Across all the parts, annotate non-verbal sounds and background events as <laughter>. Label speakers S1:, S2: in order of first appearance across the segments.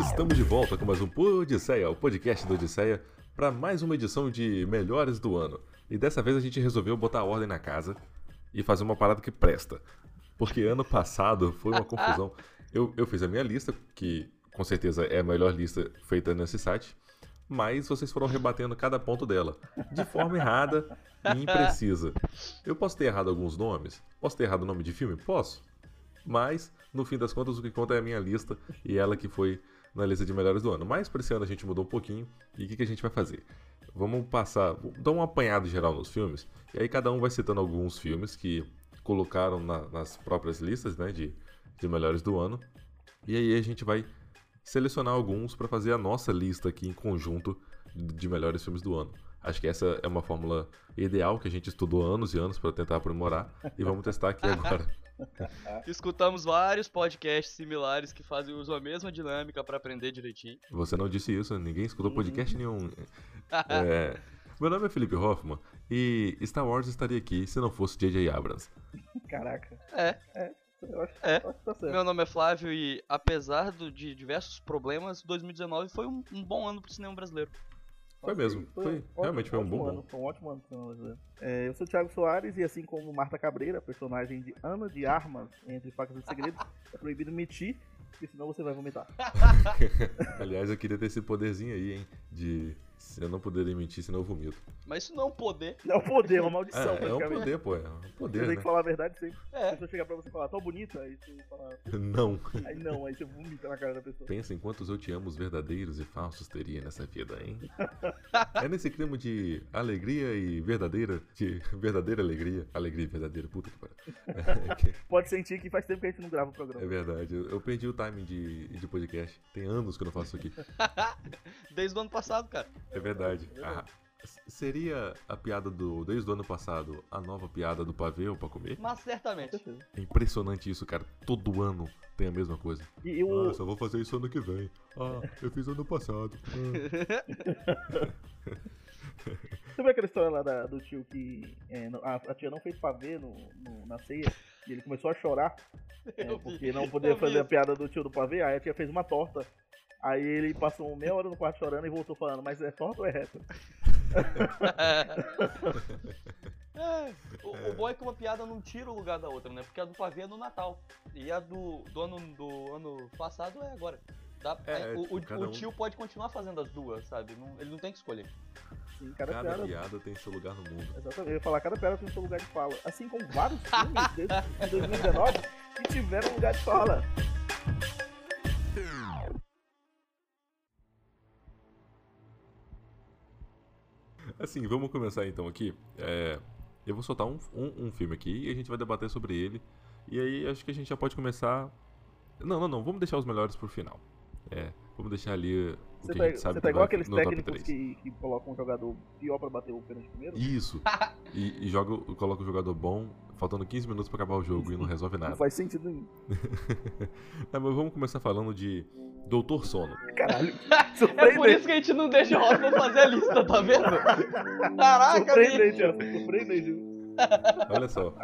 S1: Estamos de volta com mais um Podisseia, o podcast do Odisseia, para mais uma edição de Melhores do Ano. E dessa vez a gente resolveu botar ordem na casa e fazer uma parada que presta. Porque ano passado foi uma confusão. <laughs> Eu, eu fiz a minha lista, que com certeza é a melhor lista feita nesse site, mas vocês foram rebatendo cada ponto dela, de forma errada e imprecisa. Eu posso ter errado alguns nomes? Posso ter errado o nome de filme? Posso. Mas, no fim das contas, o que conta é a minha lista e ela que foi na lista de melhores do ano. Mas para esse ano a gente mudou um pouquinho e o que, que a gente vai fazer? Vamos passar, dar um apanhado geral nos filmes e aí cada um vai citando alguns filmes que colocaram na, nas próprias listas né, de, de melhores do ano. E aí a gente vai selecionar alguns para fazer a nossa lista aqui em conjunto de melhores filmes do ano. Acho que essa é uma fórmula ideal que a gente estudou anos e anos para tentar aprimorar e vamos testar aqui <laughs> agora. <laughs>
S2: Escutamos vários podcasts similares que fazem uso da mesma dinâmica para aprender direitinho.
S1: Você não disse isso, ninguém escutou podcast nenhum. <laughs> É, meu nome é Felipe Hoffman e Star Wars estaria aqui se não fosse J.J. Abrams.
S3: Caraca.
S2: É.
S3: É, eu acho,
S2: É.
S3: eu acho que tá certo.
S2: Meu nome é Flávio e, apesar do- de diversos problemas, 2019 foi um, um bom ano pro cinema brasileiro.
S1: Foi mesmo, foi,
S3: ótimo-
S1: realmente foi um bom
S3: ano. Foi um ótimo ano pro brasileiro. É, eu sou o Thiago Soares e assim como Marta Cabreira, personagem de Ana de Armas entre Facas e Segredos, é proibido mentir, porque senão você vai vomitar. <laughs>
S1: Aliás, eu queria ter esse poderzinho aí, hein? De se eu não poderia mentir, senão eu vomito.
S2: Mas isso não é um poder.
S3: É um poder, é uma
S1: É,
S3: maldição,
S1: é um
S3: praticamente.
S1: poder, pô. É um
S3: Você
S1: poder,
S3: tem
S1: né?
S3: que falar a verdade sempre. Se a
S2: É.
S3: pessoa chegar pra você e falar, tão bonita, aí você fala, <laughs>
S1: Não.
S3: aí não, aí você vomita na cara da pessoa.
S1: Pensa em quantos eu te amos verdadeiros e falsos teria nessa vida, hein? <laughs> É nesse clima de alegria e verdadeira, de verdadeira alegria. Alegria e verdadeira, puta que pariu. É, <laughs> que-
S3: Pode sentir que faz tempo que a gente não grava o
S1: é
S3: programa.
S1: verdade, eu eu perdi o timing de, de podcast. Tem anos que eu não faço isso aqui.
S2: Desde o ano passado, cara.
S1: É verdade. Ah, seria a piada do desde o ano passado a nova piada do pavê ou pra comer?
S2: Mas certamente.
S1: É impressionante isso, cara. Todo ano tem a mesma coisa.
S3: E o,
S1: Ah, só vou fazer isso ano que vem. Ah, eu fiz ano passado. Ah. <laughs>
S3: Você viu aquela história lá da- do tio que é, a, a tia não fez pavê no, no- na ceia e ele começou a chorar é,
S2: Eu vi.
S3: porque não podia
S2: eu vi
S3: fazer a piada do tio do pavê, aí a tia fez uma torta. Aí ele passou meia hora no quarto chorando e voltou falando, mas é torta ou é reta?
S2: É, <laughs> o, o bom é que uma piada não tira o lugar da outra, né? Porque a do pavê é no Natal. E a do, do, ano, do ano passado é agora. Dá-
S1: É,
S2: o, o-
S1: cada
S2: o
S1: um-
S2: tio pode continuar fazendo as duas, sabe? Não- ele não tem que escolher.
S3: Sim, cada,
S1: Cada
S3: piada.
S1: piada tem seu lugar no mundo.
S3: Exatamente, eu ia falar, cada piada tem seu lugar de fala. Assim como vários filmes desde de 2019 que tiveram lugar de fala.
S1: Assim, vamos começar então aqui. É, eu vou soltar um, um, um filme aqui e a gente vai debater sobre ele. E aí acho que a gente já pode começar. Não, não, não. Vamos deixar os melhores pro final. É, vamos deixar ali o
S3: Você
S1: que
S3: tá,
S1: a gente sabe
S3: você tá igual aqueles técnicos
S1: 3.
S3: que, que colocam um jogador pior pra bater o pênalti primeiro?
S1: Isso. <laughs> E, e joga, coloca o jogador bom, faltando 15 minutos pra acabar o jogo e não resolve
S3: Não
S1: nada.
S3: faz sentido nenhum. <laughs>
S1: É, mas vamos começar falando de Doutor Sono.
S3: Caralho. <laughs>
S2: É por isso que a gente não deixa o Hoffman fazer a lista, tá vendo? <laughs> Caraca,
S3: Surpreendente,
S2: bicho.
S3: ó. Surpreendente.
S1: Olha só.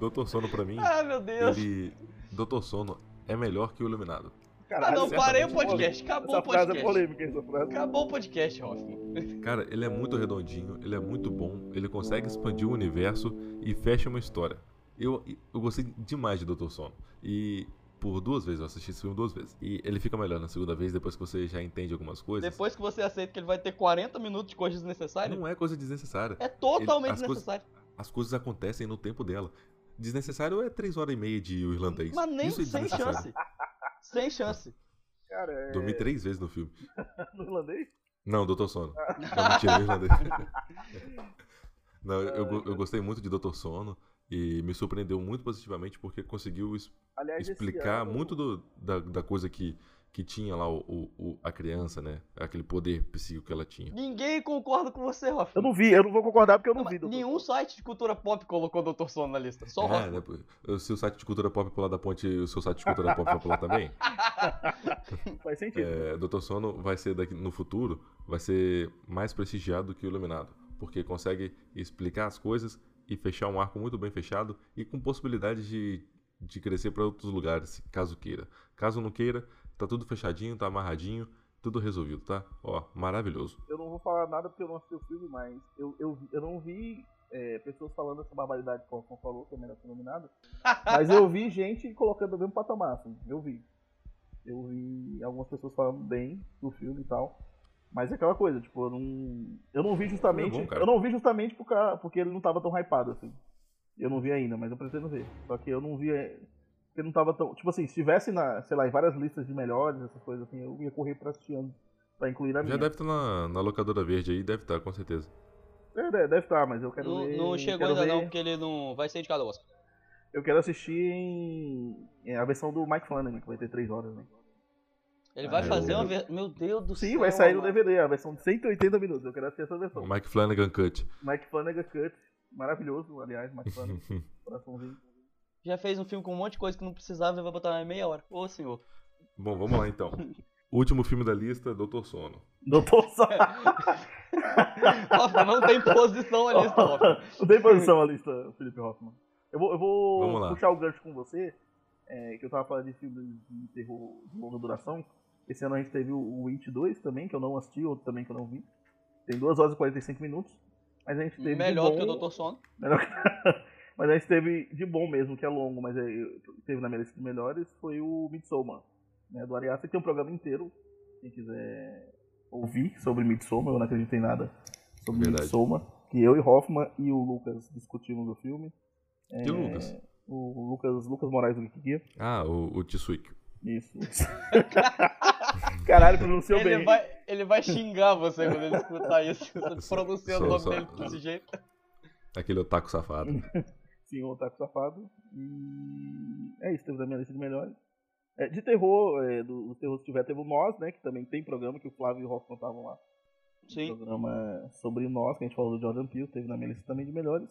S1: Doutor Sono pra mim,
S2: Ah, meu Deus.
S1: ele. Doutor Sono é melhor que o Iluminado.
S2: Ah,
S3: Caralho.
S2: não,
S1: certamente
S2: parei o
S3: polêmico.
S2: podcast. Acabou
S3: Essa
S2: o
S3: frase é
S2: podcast.
S3: polêmica, essa frase.
S2: Acabou o podcast, Hoffman.
S1: Cara, ele é muito redondinho, ele é muito bom, ele consegue expandir o universo e fecha uma história. Eu, eu gostei demais de Doutor Sono. E por duas vezes, eu assisti esse filme duas vezes. E ele fica melhor na segunda vez, depois que você já entende algumas coisas.
S2: Depois que você aceita que ele vai ter 40 minutos de coisas desnecessárias,
S1: Não é coisa desnecessária.
S2: é totalmente desnecessário.
S1: As coisas acontecem no tempo dela. Desnecessário é três horas e meia de o irlandês.
S2: Mas nem
S1: Isso é
S2: sem chance. Sem chance.
S3: Cara, é...
S1: Dormi três vezes no filme. <laughs>
S3: no irlandês?
S1: Não, Doutor Sono. Não, mentira, irlandês. <laughs> Não, eu, eu gostei muito de Doutor Sono e me surpreendeu muito positivamente porque conseguiu es-
S3: Aliás,
S1: explicar
S3: ano-
S1: muito do- da, da coisa que, que tinha lá o, o- o- a criança, né? Aquele poder psíquico que ela tinha.
S2: Ninguém concorda com você, Hoffman.
S3: Eu não vi, eu não vou concordar porque eu não,
S2: Não,
S3: vi. doutor.
S2: nenhum site de cultura pop colocou Dr. Sono na lista. Só o
S1: É, né? o site de cultura pop pular da ponte, o seu site de cultura pop vai pular também. <laughs>
S3: Faz sentido.
S1: É, Doutor Sono vai ser daqui no futuro, vai ser mais prestigiado que o Iluminado, porque consegue explicar as coisas e fechar um arco muito bem fechado e com possibilidade de, de crescer para outros lugares, caso queira. Caso não queira, Tá tudo fechadinho, tá amarradinho, tudo resolvido, tá? Ó, maravilhoso.
S3: Eu não vou falar nada porque eu não assisti o filme, mas eu, eu, eu não vi é, pessoas falando essa barbaridade que o falou, que é melhor ser nominado. <laughs> mas eu vi gente colocando no mesmo patamar, assim. Eu vi. Eu vi algumas pessoas falando bem do filme e tal. Mas é aquela coisa, tipo, eu não. Eu não vi justamente.
S1: É bom, cara.
S3: eu não vi justamente por ca- porque ele não tava tão hypado, assim. Eu não vi ainda, mas eu pretendo ver. Só que eu não vi. Porque não tava tão. Tipo assim, se tivesse na, sei lá, em várias listas de melhores, essas coisas assim, eu ia correr pra assistir antes, pra incluir na minha.
S1: Já deve estar na, na locadora verde aí, deve estar, com certeza.
S3: É, deve, deve estar, mas eu quero
S2: Não,
S3: ver.
S2: não chegou
S3: quero
S2: ainda
S3: ver-
S2: não, porque ele não vai ser indicado ao Oscar.
S3: Eu quero assistir em, em a versão do Mike Flanagan, que vai ter 3 horas, né?
S2: Ele vai
S1: Ah,
S2: fazer
S1: eu-
S2: uma ver... Meu Deus do céu.
S3: Sim, vai sair no. DVD, a versão de 180 minutos. Eu quero assistir essa versão.
S1: Mike Flanagan Cut.
S3: Mike Flanagan Cut, maravilhoso, aliás, Mike Flanagan, <laughs> coraçãozinho.
S2: Já fez um filme com um monte de coisa que não precisava e vai botar em meia hora. Ô senhor.
S1: Bom, vamos lá então. <laughs> Último filme da lista, Doutor Sono.
S3: Doutor Sá. <laughs>
S2: Nossa, não tem posição ali, Stop.
S3: Não tem posição a lista, Felipe Hoffman. Eu vou, eu vou puxar o gancho com você, é, que eu tava falando de filmes de terror de longa duração. Esse ano a gente teve o It 2 também, que eu não assisti, outro também que eu não vi. Tem 2 horas e 45 minutos. Mas a gente teve
S2: Melhor
S3: bom...
S2: do que o Dr. Sono.
S3: Melhor que... <laughs> mas a gente teve de bom mesmo, que é longo, mas é, teve na minha lista de melhores, foi o Midsommar, né, do Ari Aster. Tem um programa inteiro, quem quiser ouvir sobre Midsommar, eu não acredito em nada sobre
S1: Verdade.
S3: Midsommar, que eu e Hoffman e o Lucas discutimos o filme.
S1: E o Lucas?
S3: O Lucas, Lucas Moraes do Geek
S1: Ah, o, o Tsuik.
S3: Isso. <laughs> Caralho, pronunciou
S2: Ele
S3: bem.
S2: vai, ele vai xingar você quando ele escutar isso. <laughs> Você pronunciando o nome
S1: só-
S2: dele desse jeito.
S1: Aquele otaku safado. <laughs>
S3: Sim, o Otaku Safado. E é isso, teve na minha lista de melhores. É, de terror, é, do, dos terrores que tiver, teve o Nós, né? Que também tem programa, que o Flávio e o Hoffman estavam lá.
S2: Sim.
S3: Programa sobre Nós, que a gente falou do Jordan Peele, teve na minha lista também de melhores.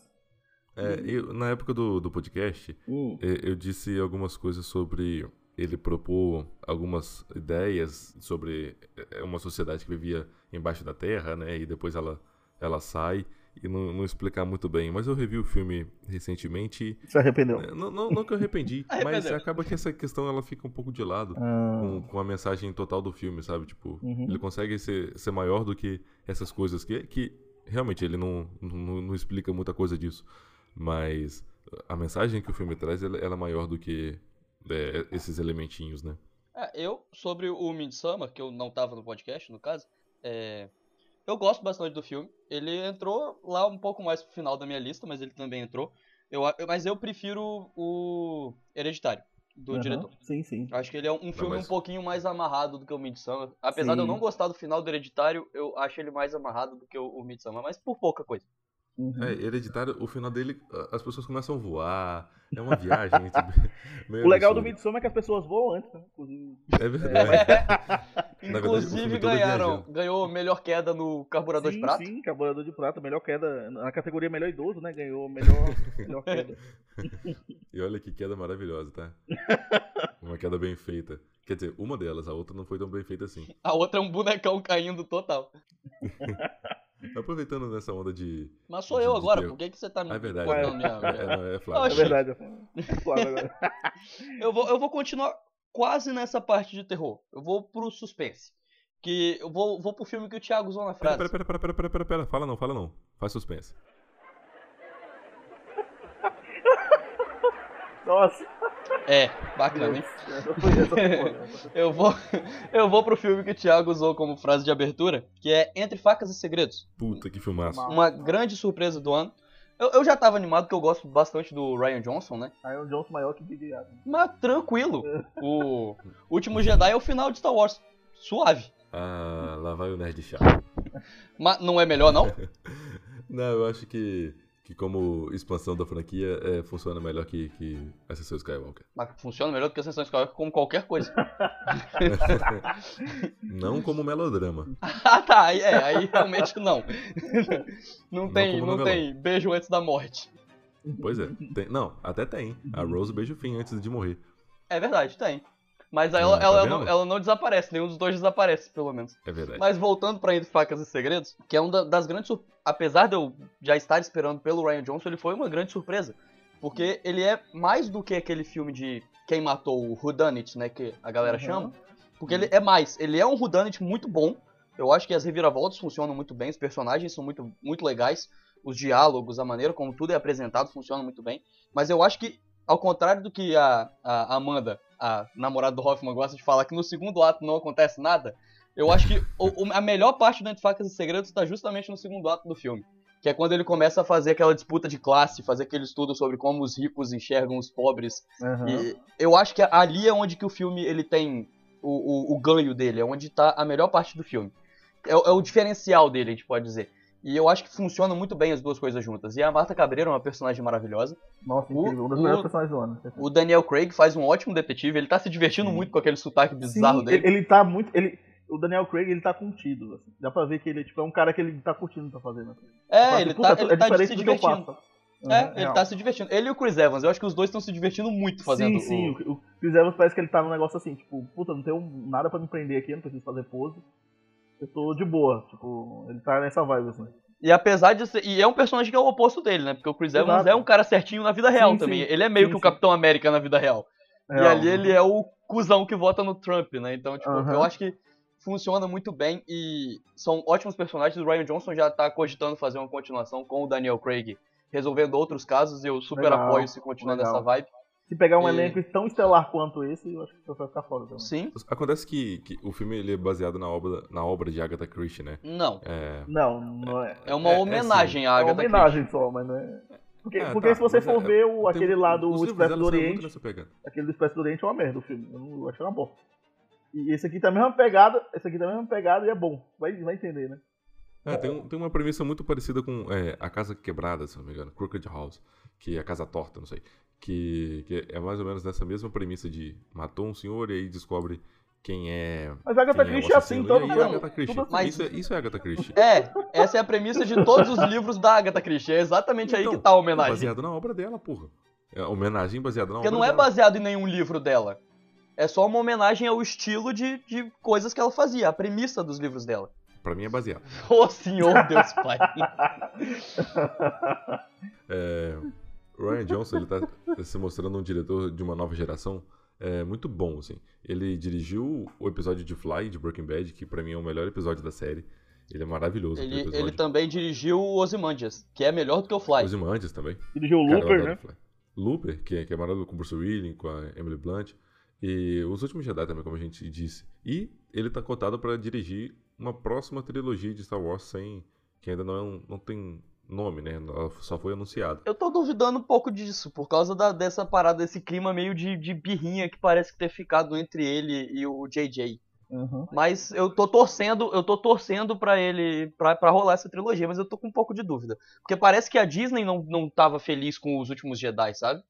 S1: É, eu, na época do, do podcast,
S3: Hum,
S1: é, eu disse algumas coisas sobre ele propor algumas ideias sobre é, uma sociedade que vivia embaixo da terra, né? E depois ela, ela sai e não, não explicar muito bem. Mas eu revi o filme recentemente.
S3: se arrependeu.
S1: e, Não, não, não que eu arrependi, <laughs> mas acaba que essa questão ela fica um pouco de lado
S3: Ah,
S1: com, com a mensagem total do filme, sabe? Tipo,
S3: Uhum.
S1: ele consegue ser, ser maior do que essas coisas que, que realmente ele não, não, não explica muita coisa disso. Mas a mensagem que o filme traz ela, ela é maior do que é, esses elementinhos, né?
S2: É, eu, sobre o Midsummer, que eu não tava no podcast, no caso, é, eu gosto bastante do filme. Ele entrou lá um pouco mais pro final da minha lista, mas ele também entrou. Eu, mas eu prefiro o Hereditário, do
S3: aham,
S2: diretor.
S3: Sim, sim.
S2: Acho que ele é um filme
S1: mas-
S2: um pouquinho mais amarrado do que o Midsummer. Apesar de eu
S3: Sim.
S2: não gostar do final do Hereditário, eu acho ele mais amarrado do que o, o Midsummer, mas por pouca coisa.
S3: Uhum.
S1: É, hereditário, o final dele, as pessoas começam a voar, é uma viagem. tipo, <laughs> meio
S3: O legal do. Midsommar é que as pessoas voam antes, né? Inclusive.
S1: É verdade. <laughs> o
S2: Inclusive
S1: é
S2: ganharam, ganhou melhor queda no carburador
S3: sim,
S2: de prata.
S3: sim, carburador de prata, melhor queda. Na categoria melhor idoso, né? Ganhou melhor, melhor queda. <laughs>
S1: E olha que queda maravilhosa, tá? Uma queda bem feita. Quer dizer, uma delas, a outra não foi tão bem feita assim.
S2: A outra é um bonecão caindo total.
S1: Aproveitando nessa onda de.
S2: Mas sou
S1: De-
S2: eu
S1: de
S2: agora, por que, que você tá me
S1: é verdade.
S2: cortando minha-
S1: É, não, é
S3: É
S1: Flávio.
S2: Oxi.
S3: verdade, é claro agora. <laughs>
S2: Eu vou, eu vou continuar quase nessa parte de terror. Eu vou pro suspense. Que eu vou, vou pro filme que o Thiago usou na
S1: Pera,
S2: frase.
S1: pera, pera, pera, pera, pera, pera. Fala não, fala não. Faz suspense. <laughs>
S3: Nossa.
S2: É, bacana, hein? Eu vou, <laughs> eu vou pro filme que o Thiago usou como frase de abertura, que é Entre Facas e Segredos.
S1: Puta que filmaço.
S2: Uma grande surpresa do ano. Eu, eu já tava animado, porque eu gosto bastante do Ryan Johnson, né?
S3: Aí é um Johnson maior que Didi Adams.
S2: Mas tranquilo. O Último Jedi é o final de Star Wars. Suave.
S1: Ah, lá vai o Nerd Chá.
S2: Mas não é melhor, não? <laughs>
S1: Não, eu acho que, que como expansão da franquia, é, funciona melhor que, que Ascensão Skywalker.
S2: Mas funciona melhor do que a Ascensão Skywalker como qualquer coisa. <laughs>
S1: Não como melodrama. <laughs>
S2: ah, tá. Aí, é, aí realmente não. Não
S1: Não
S2: tem, não
S1: novelão.
S2: tem beijo antes da morte.
S1: Pois é. Tem- não, até tem. A
S2: Uhum.
S1: Rose beija o fim antes de morrer.
S2: É verdade, tem. Mas aí ela,
S1: Ah, tá
S2: ela, não, ela não desaparece, nenhum dos dois desaparece, pelo menos.
S1: É verdade.
S2: Mas voltando pra Entre Facas e Segredos, que é uma das grandes sur... Apesar de eu já estar esperando pelo Ryan Johnson, ele foi uma grande surpresa. Porque ele é mais do que aquele filme de quem matou o Whodunit, né, que a galera
S3: Uhum.
S2: chama. Porque ele é mais, ele é um whodunit muito bom. Eu acho que as reviravoltas funcionam muito bem, os personagens são muito, muito legais, os diálogos, a maneira como tudo é apresentado funciona muito bem. Mas eu acho que, ao contrário do que a, a Amanda, a namorada do Hoffman, gosta de falar, que no segundo ato não acontece nada, eu acho que o, a melhor parte do Entre Facas e Segredos está justamente no segundo ato do filme. Que é quando ele começa a fazer aquela disputa de classe, fazer aquele estudo sobre como os ricos enxergam os pobres.
S3: Uhum.
S2: E eu acho que ali é onde que o filme ele tem o, o, o ganho dele, é onde está a melhor parte do filme. É, é, o diferencial dele, a gente pode dizer. E eu acho que funciona muito bem as duas coisas juntas. E a Marta Cabreira é uma personagem maravilhosa.
S3: Nossa, incrível. O, um dos melhores personagens do ano.
S2: O Daniel Craig faz um ótimo detetive. Ele tá se divertindo Sim. muito com aquele sotaque bizarro
S3: Sim,
S2: dele.
S3: Ele, ele tá muito. Ele, o Daniel Craig, ele tá contido. Assim. Dá pra ver que ele tipo, é um cara que ele tá curtindo tá fazendo. Assim.
S2: É, tipo, ele tá, ele
S3: é
S2: tá
S3: se divertindo.
S2: Uhum, é, ele tá se divertindo. Ele e o Chris Evans, eu acho que os dois estão se divertindo muito fazendo
S3: Sim, sim. O... o Chris Evans parece que ele tá num negócio assim, tipo, puta, não tenho nada pra me prender aqui, não preciso fazer pose. Eu tô de boa, tipo, ele tá nessa vibe, assim.
S2: E apesar de ser. E é um personagem que é o oposto dele, né? Porque o Chris Exato. Evans é um cara certinho na vida real sim, também. Sim. Ele é meio sim, que o Capitão América na vida real. E ali ele é o cuzão que vota no Trump, né? Então, tipo, eu acho que funciona muito bem e são ótimos personagens. O Ryan Johnson já tá cogitando fazer uma continuação com o Daniel Craig, resolvendo outros casos, e eu super legal, apoio se continuar nessa vibe.
S3: Se pegar um e... elenco tão estelar quanto esse, eu acho que vai ficar fora também.
S2: Sim.
S1: Acontece que, que, o filme ele é baseado na obra, na obra de Agatha Christie, né?
S2: Não.
S3: É... Não, não é.
S2: É uma é, homenagem é, à Agatha
S3: Christie. É uma homenagem só, mas não é... Porque, é, porque tá, se você for é, ver o, aquele lá do Expresso do Oriente, aquele do Expresso do Oriente é uma merda o filme. Eu, não, eu achei uma bosta. E esse aqui tá a mesma pegada, esse aqui tá a mesma pegada e é bom. Vai, vai entender, né?
S1: É, tem, tem uma premissa muito parecida com é, A Casa Quebrada, se não me engano, Crooked House, que é a Casa Torta, não sei. Que, que é mais ou menos nessa mesma premissa de matou um senhor e aí descobre quem é.
S3: Mas a Agatha
S1: é
S3: Christie é assim, todo
S1: mundo. Agatha Christie. Mas... Isso, é, isso é Agatha Christie.
S2: É, essa é a premissa de todos os livros da Agatha Christie. É exatamente então, aí que tá a homenagem.
S1: Baseado na obra dela, porra. É homenagem baseada na
S2: Porque
S1: obra
S2: não é baseado em nenhum livro dela. É só uma homenagem ao estilo de, de coisas que ela fazia, a premissa dos livros dela.
S1: Pra mim é baseado.
S2: Ô oh, senhor Deus Pai. <laughs>
S1: é, Ryan Johnson, ele tá <laughs> se mostrando um diretor de uma nova geração é, muito bom, assim. Ele dirigiu o episódio de Fly, de Breaking Bad, que pra mim é o melhor episódio da série. Ele é maravilhoso.
S2: Ele, ele também dirigiu o Ozymandias, que é melhor do que o Fly.
S1: Ozymandias também.
S3: Dirigiu o Looper, né?
S1: Looper, que é, que é maravilhoso com o Bruce Willis, com a Emily Blunt. E Os Últimos Jedi também, como a gente disse. E ele tá cotado para dirigir uma próxima trilogia de Star Wars sem. que ainda não, é um, não tem nome, né? Ela só foi anunciada.
S2: Eu tô duvidando um pouco disso, por causa da, dessa parada, desse clima meio de, de birrinha que parece ter ficado entre ele e o JJ.
S3: Uhum.
S2: Mas eu tô torcendo, eu tô torcendo para ele, pra, pra rolar essa trilogia, mas eu tô com um pouco de dúvida. Porque parece que a Disney não, não tava feliz com os últimos Jedi, sabe?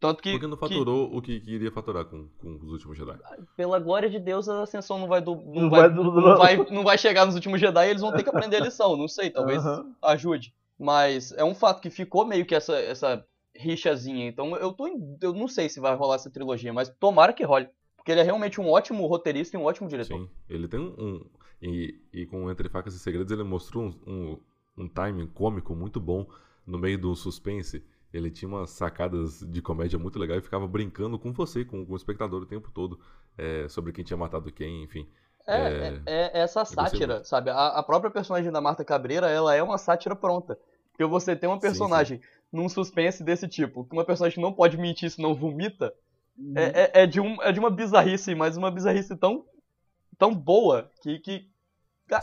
S2: Tanto que.
S1: Porque não faturou que... o que queria faturar com, com os últimos Jedi.
S2: Pela glória de Deus, a ascensão não vai, do, não, não vai, vai, não, vai, não vai chegar nos últimos Jedi e eles vão ter que aprender a lição. Não sei, talvez uhum. ajude. Mas é um fato que ficou meio que essa, essa rixazinha. Então eu tô. Eu não sei se vai rolar essa trilogia, mas tomara que role. Porque ele é realmente um ótimo roteirista e um ótimo diretor.
S1: Sim, ele tem um. um e, e com Entre Facas e Segredos ele mostrou um, um, um timing cômico muito bom no meio do suspense ele tinha umas sacadas de comédia muito legal e ficava brincando com você, com, com o espectador o tempo todo, é, sobre quem tinha matado quem, enfim.
S2: É, é, é, é essa sátira, sabe? A, a, própria personagem da Marta Cabreira, ela é uma sátira pronta. Porque você tem uma personagem sim, sim. num suspense desse tipo, que uma personagem não pode mentir se não vomita, uhum. é, é, é, de um, é de uma bizarrice, mas uma bizarrice tão, tão boa que. que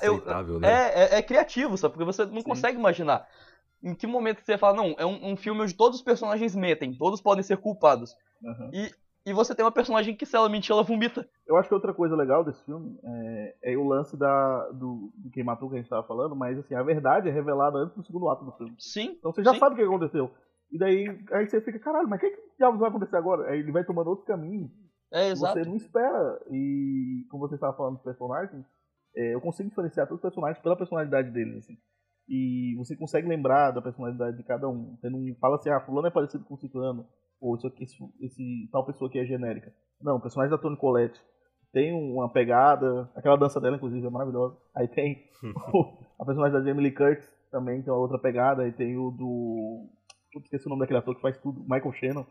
S2: eu,
S1: né?
S2: é, é, é, criativo, sabe? Porque você não sim. consegue imaginar em que momento você fala, não, é um, um, filme onde todos os personagens mentem, todos podem ser culpados. Uhum. E, e você tem uma personagem que, se ela mentir, ela vomita.
S3: Eu acho que outra coisa legal desse filme é, é o lance da, do, do quem matou que a gente estava falando, mas assim, a verdade é revelada antes do segundo ato do filme.
S2: Sim.
S3: Então você já
S2: sim.
S3: sabe o que aconteceu. E daí aí você fica, caralho, mas o que, que diabos vai acontecer agora? Aí ele vai tomando outro caminho.
S2: É, exato.
S3: Você não espera. E como você estava falando dos personagens, é, eu consigo diferenciar todos os personagens pela personalidade deles, assim e você consegue lembrar da personalidade de cada um. Você não fala assim, ah, fulano é parecido com o ciclano, ou isso aqui, esse, esse, tal pessoa aqui é genérica. Não, o personagem da Toni Collette tem uma pegada, aquela dança dela, inclusive, é maravilhosa. Aí tem <laughs> a personagem da Jamie Lee Curtis também, tem uma outra pegada. Aí tem o do... Eu esqueci o nome daquele ator que faz tudo, Michael Shannon.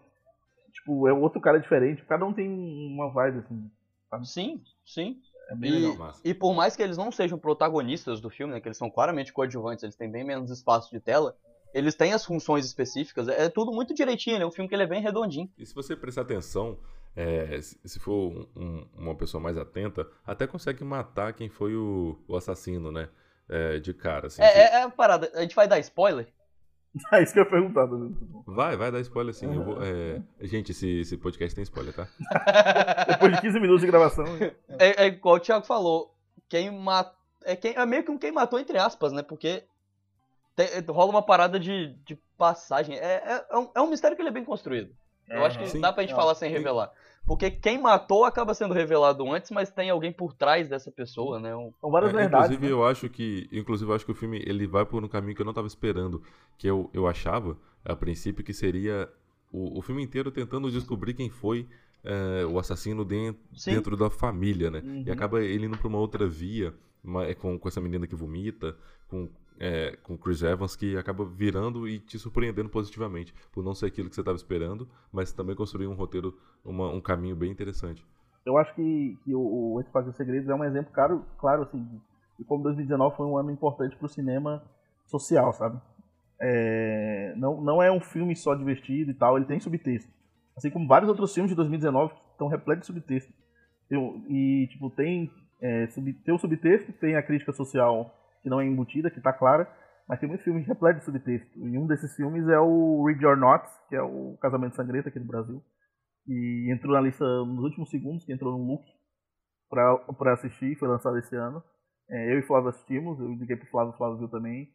S3: Tipo, é outro cara diferente. Cada um tem uma vibe, assim. Sabe?
S2: Sim, sim.
S3: É bem
S2: E,
S3: legal.
S1: Massa.
S2: e por mais que eles não sejam protagonistas do filme, né, que eles são claramente coadjuvantes, eles têm bem menos espaço de tela, eles têm as funções específicas, é tudo muito direitinho, ele é um filme que ele é bem redondinho.
S1: E se você prestar atenção, é, se for um- um- uma pessoa mais atenta, até consegue matar quem foi o, o assassino, né? É, de cara, assim.
S2: É, é, é a parada, a gente vai dar spoiler? <laughs>
S3: É isso que eu ia perguntar.
S1: Vai, vai dar spoiler sim. eu vou- é, Gente, esse, esse podcast tem spoiler, tá? <laughs>
S3: Depois de 15 minutos de gravação.
S2: É, é igual o Thiago falou, quem mata. É, quem, é meio que um quem matou, entre aspas, né? Porque tem- rola uma parada de, de passagem. É, é, é um, é um mistério que ele é bem construído. Eu acho que
S1: Sim.
S2: dá pra gente falar sem revelar. Porque quem matou acaba sendo revelado antes, mas tem alguém por trás dessa pessoa, né? Um-
S3: São várias
S1: É,
S3: verdades.
S1: inclusive,
S3: né?
S1: eu acho que. Inclusive, eu acho que o filme ele vai por um caminho que eu não tava esperando. Que eu, eu achava, a princípio, que seria o, o filme inteiro tentando descobrir quem foi é, o assassino dentro,
S2: Sim.
S1: dentro da família, né?
S3: Uhum.
S1: E acaba ele indo pra uma outra via, uma- é, com, com essa menina que vomita, com. É, com Chris Evans que acaba virando e te surpreendendo positivamente por não ser aquilo que você estava esperando, mas também construir um roteiro, uma- um caminho bem interessante.
S3: Eu acho que, que o, o Entre e Segredos é um exemplo claro, claro assim, de como 2019 foi um ano importante pro cinema social, sabe? É, não, não é um filme só divertido e tal, ele tem subtexto. Assim como vários outros filmes de 2019 que estão repletos de subtexto. E, tipo, tem, é, sub, tem o subtexto, tem a crítica social que não é embutida, que tá clara, mas tem muitos filmes repletos de subtexto. E um desses filmes é o Read Your Not, que é o Casamento Sangrento aqui no Brasil. E entrou na lista nos últimos segundos, que entrou no look pra, pra assistir, foi lançado esse ano. É, eu e Flávio assistimos, eu liguei pro Flávio, o Flávio viu também.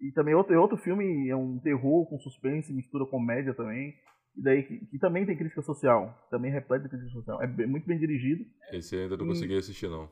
S3: E também outro, outro filme, é um terror com suspense, mistura comédia também. E daí, que, que também tem crítica social, também repleto de crítica social. É bem- muito bem dirigido.
S1: Esse ainda não
S3: Hum.
S1: consegui assistir, não.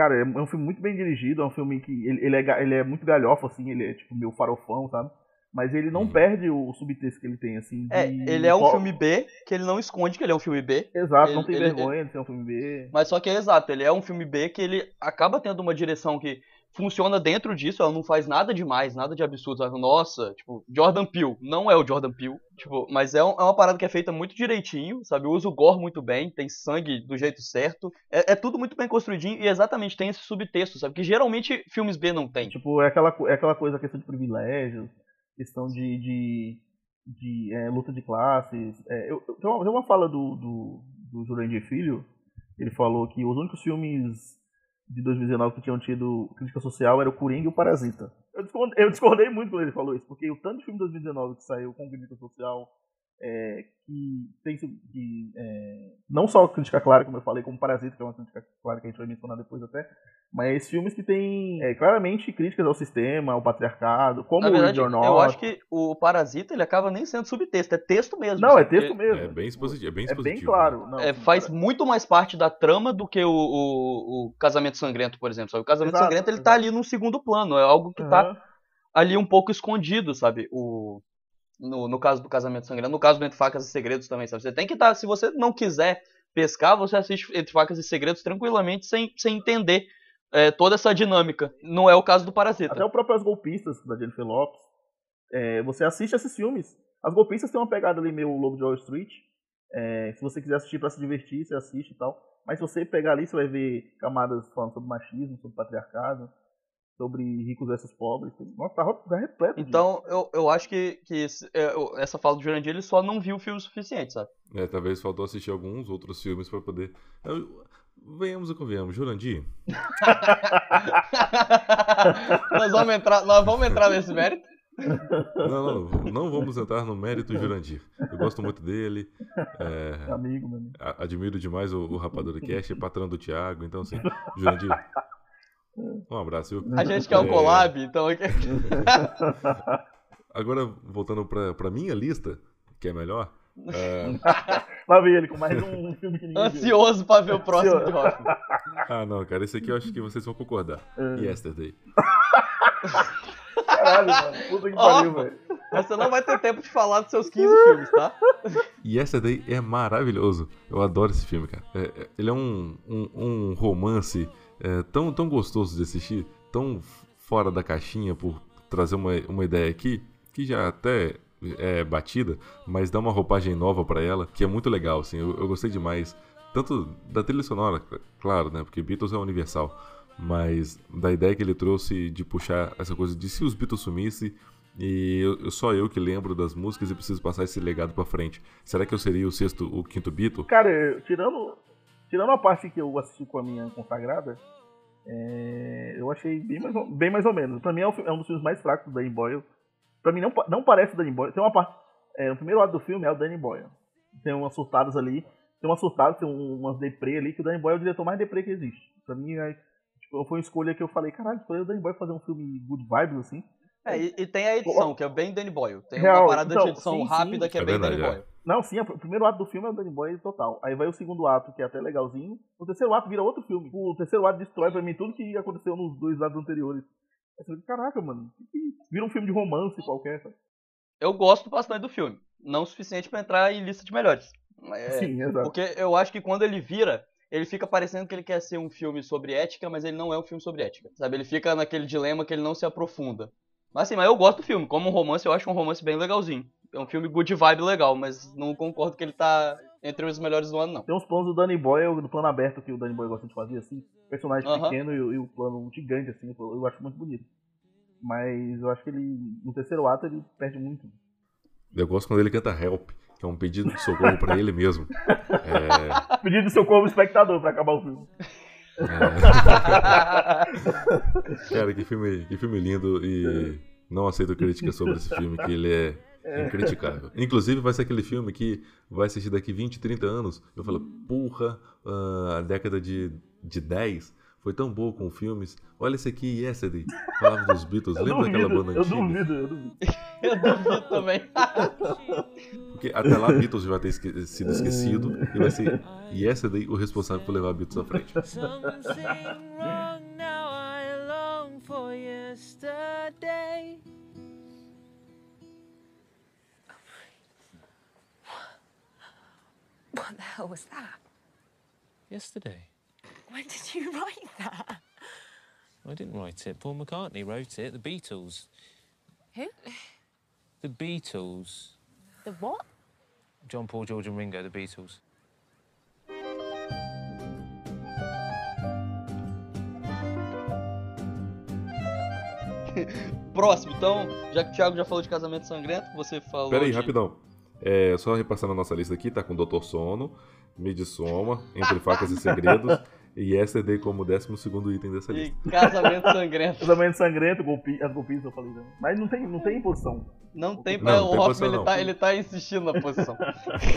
S3: Cara, é um filme muito bem dirigido, é um filme que ele, ele é, ele é muito galhofa, assim, ele é tipo meio farofão, sabe? Mas ele não
S1: Uhum.
S3: perde o subtexto que ele tem, assim.
S2: É,
S3: de-
S2: ele é um filme B, que ele não esconde que ele é um filme B.
S3: Exato, não
S2: ele-
S3: tem
S2: ele-
S3: vergonha de ser um filme B.
S2: Mas só que é exato, ele é um filme B que ele acaba tendo uma direção que funciona dentro disso, ela não faz nada demais, nada de absurdo. Nossa, tipo, Jordan Peele, não é o Jordan Peele, tipo, mas é, um- é uma parada que é feita muito direitinho, sabe? Usa o gore muito bem, tem sangue do jeito certo. É, é tudo muito bem construidinho e exatamente tem esse subtexto, sabe? Que geralmente filmes B não tem.
S3: Tipo, é aquela, é aquela coisa, questão de privilégios, questão de, de, de, é, luta de classes. É, eu, eu- tem, uma, tem uma fala do, do, do Jurandir Filho, ele falou que os únicos filmes de 2019 que tinham tido crítica social era o Coringa e o Parasita. Eu discordei, eu discordei muito quando ele falou isso, porque o tanto de filme de 2019 que saiu com crítica social, é, que tem que, é, não só crítica clara, como eu falei, como Parasita, que é uma crítica clara que a gente vai mencionar depois até, mas filmes que têm é, claramente críticas ao sistema, ao patriarcado, como
S2: Na
S3: o
S2: verdade,
S3: Read Your
S2: eu acho que o Parasita ele acaba nem sendo subtexto, é texto mesmo.
S3: Não, é
S2: sabe?
S3: texto mesmo.
S1: É bem expositivo. É bem,
S3: É
S1: expositivo,
S3: bem claro. Não,
S2: É,
S3: assim,
S2: faz
S3: cara,
S2: muito mais parte da trama do que o, o, o Casamento Sangrento, por exemplo. sabe? O Casamento
S3: Exato,
S2: Sangrento ele tá
S3: exato.
S2: ali num segundo plano, é algo que tá
S3: aham.
S2: ali um pouco escondido, sabe? O, no, no caso do Casamento Sangrento, no caso do Entre Facas e Segredos também, sabe? Você tem que estar, se você não quiser pescar, você assiste Entre Facas e Segredos tranquilamente sem, sem entender é, toda essa dinâmica. Não é o caso do Parasita.
S3: Até o próprio As Golpistas, da Jennifer Lopes. é, você assiste esses filmes. As Golpistas têm uma pegada ali meio Lobo de Wall Street. é, se você quiser assistir pra se divertir, você assiste e tal. Mas se você pegar ali, você vai ver camadas falando sobre machismo, sobre patriarcado, sobre ricos versus pobres. Nossa, tá, tá repleto.
S2: Então, eu, eu acho que, que esse- é, essa fala do Jurandir, ele só não viu o filme o suficiente, sabe?
S1: É, talvez faltou assistir alguns outros filmes pra poder. Eu- Venhamos e convenhamos, Jurandir. <laughs>
S2: nós, vamos entrar, nós vamos entrar nesse mérito.
S1: Não, não, não vamos entrar no mérito Jurandir. Eu gosto muito dele. é,
S3: Amigo, meu amigo.
S1: admiro demais o, o Rapadura Cast, é patrão do Thiago, então assim, Jurandir. Um abraço, viu?
S2: A gente quer um
S1: É.
S2: collab, então. <laughs>
S1: Agora, voltando pra, pra minha lista, que é melhor. é, <laughs>
S3: Lá vem ele com mais um filme que ninguém viu.
S2: Ansioso pra ver o próximo de Hoffman. <laughs>
S1: Ah, não, cara, esse aqui eu acho que vocês vão concordar.
S3: É.
S1: Yesterday.
S3: Caralho, mano. Puta que pariu, velho.
S2: Mas você não vai ter tempo de falar dos seus 15 filmes, tá?
S1: Yesterday é maravilhoso. Eu adoro esse filme, cara. É- é- ele é um, um, um romance é, tão, tão gostoso de assistir, tão fora da caixinha por trazer uma, uma ideia aqui, que já até é batida, mas dá uma roupagem nova pra ela, que é muito legal, assim. Eu, eu gostei demais tanto da trilha sonora, claro, né? Porque Beatles é universal, mas da ideia que ele trouxe de puxar essa coisa de se os Beatles sumissem e eu, só eu que lembro das músicas e preciso passar esse legado para frente. Será que eu seria o sexto, o quinto Beatle?
S3: Cara, tirando, tirando a parte que eu assisti com a minha consagrada, é, eu achei bem mais, bem mais ou menos. Pra mim é um, é um dos filmes mais fracos do Danny Boyle. Pra mim não, não parece o Danny Boyle. Tem uma parte. É, o primeiro lado do filme é o Danny Boyle. Tem umas surtadas ali. Tem umas surtadas, tem umas deprê ali, que o Danny Boyle é o diretor mais deprê que existe. Pra mim é, tipo, foi uma escolha que eu falei, caralho, escolher o Danny Boyle fazer um filme good vibes assim.
S2: É, e, e, tem a edição, que é bem Danny Boyle. Tem Real, uma parada então, de edição sim, rápida sim. que é, é bem verdade, Danny Boyle.
S3: Não, sim, o primeiro ato do filme é o Danny Boyle total. Aí vai o segundo ato, que é até legalzinho. O terceiro ato vira outro filme. O terceiro ato destrói pra mim tudo que aconteceu nos dois atos anteriores. Caraca, mano, vira um filme de romance qualquer. Sabe?
S2: Eu gosto bastante do filme. Não o suficiente para entrar em lista de melhores. É,
S3: sim, exato.
S2: Porque eu acho que quando ele vira, ele fica parecendo que ele quer ser um filme sobre ética, mas ele não é um filme sobre ética. Sabe? Ele fica naquele dilema que ele não se aprofunda. Mas assim, mas eu gosto do filme. Como um romance, eu acho um romance bem legalzinho. É um filme good vibe legal, mas não concordo que ele tá entre os melhores do ano, não.
S3: Tem uns planos do Danny Boyle, do plano aberto que o Danny Boyle gosta de fazer, assim. Personagem uh -huh. pequeno e, e, o plano gigante, assim. Eu acho muito bonito. Mas eu acho que ele, no terceiro ato, ele perde muito.
S1: Eu gosto quando ele canta Help, que é um pedido de socorro pra ele mesmo. <laughs> É...
S3: Pedido de socorro pro espectador pra acabar o filme. É. <laughs>
S1: Cara, que filme, que filme lindo e não aceito críticas sobre esse filme, que ele é, é incriticável. Inclusive, vai ser aquele filme que vai assistir daqui 20, 30 anos. Eu falo, porra, uh, a década de, de 10 foi tão boa com filmes. Olha esse aqui, Yesterday. Falava dos Beatles.
S3: Eu
S1: Lembra
S3: duvido,
S1: daquela banda
S3: eu antiga? Duvido, eu duvido, <laughs>
S2: eu duvido também.
S1: Porque até lá Beatles já vai ter esque sido esquecido e vai ser Yesterday o responsável por levar Beatles à frente.
S4: What the hell was that?
S5: Yesterday.
S4: When did you <laughs> write that?
S5: I didn't write it. Paul McCartney wrote it. The Beatles.
S4: Who?
S5: The Beatles.
S4: The what?
S5: John, Paul, George and Ringo, the Beatles. <laughs>
S2: Próximo, então, já que o Thiago já falou de casamento sangrento, você falou.
S1: Pera aí,
S2: de...
S1: rapidão. É, só repassando a nossa lista aqui, tá com Doutor Sono, Midsommar, Entre Facas e Segredos <laughs> e Yesterday como 12 item dessa lista.
S2: E Casamento <laughs> Sangrento.
S3: casamento Sangrento, golpi, as golpistas eu falei. Mas não tem, não tem posição.
S2: Não tem, não, o Hoffman ele, tá, ele tá insistindo na posição.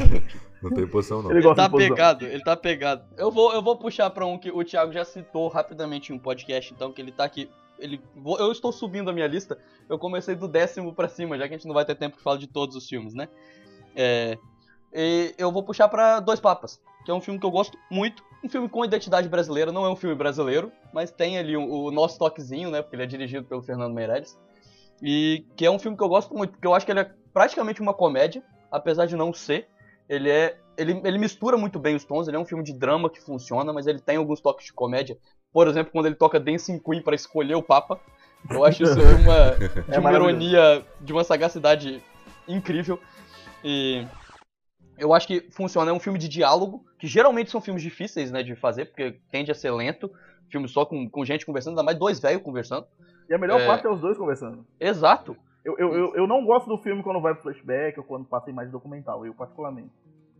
S2: <laughs>
S1: não tem posição, não.
S2: Ele, ele tá pegado, ele tá pegado. Eu vou, eu vou puxar pra um que o Thiago já citou rapidamente em um podcast, então, que ele tá aqui. Ele, eu estou subindo a minha lista. Eu comecei do décimo pra cima, já que a gente não vai ter tempo de falar de todos os filmes, né? É, e eu vou puxar para Dois Papas, que é um filme que eu gosto muito. Um filme com identidade brasileira, não é um filme brasileiro, mas tem ali o, o nosso toquezinho, né? Porque ele é dirigido pelo Fernando Meirelles. E que é um filme que eu gosto muito, porque eu acho que ele é praticamente uma comédia, apesar de não ser. Ele é. Ele, ele mistura muito bem os tons, ele é um filme de drama que funciona, mas ele tem alguns toques de comédia. Por exemplo, quando ele toca Dancing Queen para escolher o Papa. Eu acho isso <laughs> de uma, de uma é ironia, de uma sagacidade incrível. E eu acho que funciona. É um filme de diálogo, que geralmente são filmes difíceis, né, de fazer, porque tende a ser lento. Filme só com, com gente conversando, ainda mais dois velhos conversando.
S3: E a melhor é... parte é os dois conversando.
S2: Exato.
S3: Eu, eu, eu, eu, não gosto do filme quando vai pro flashback ou quando passa imagem documental, eu particularmente.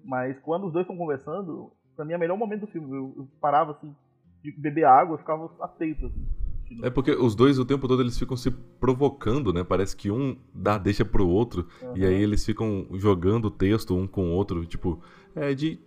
S3: Mas quando os dois estão conversando, pra mim é o melhor momento do filme. Eu, eu parava assim, de beber água, eu ficava aceito, assim.
S1: É porque os dois o tempo todo eles ficam se provocando, né? Parece que um dá deixa pro outro uhum. e aí eles ficam jogando o texto um com o outro, tipo, é de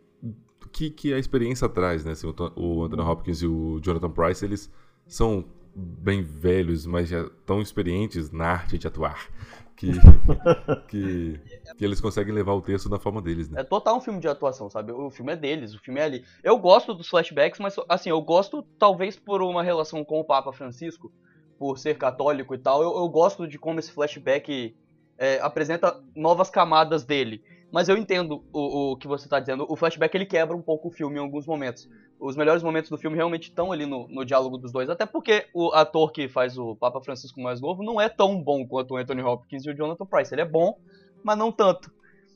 S1: que, que a experiência traz, né? Assim, o, Anthony uhum. Hopkins e o Jonathan Price, eles são bem velhos, mas já tão experientes na arte de atuar que, <laughs> que, que, eles conseguem levar o texto da forma deles, né?
S2: É total um filme de atuação, sabe? O filme é deles, o filme é ali. Eu gosto dos flashbacks, mas assim, eu gosto talvez por uma relação com o Papa Francisco, por ser católico e tal, eu, eu gosto de como esse flashback é, apresenta novas camadas dele. Mas eu entendo o, o que você está dizendo. O flashback ele quebra um pouco o filme em alguns momentos. Os melhores momentos do filme realmente estão ali no, no diálogo dos dois. Até porque o ator que faz o Papa Francisco mais novo não é tão bom quanto o Anthony Hopkins e o Jonathan Price. Ele é bom, mas não tanto.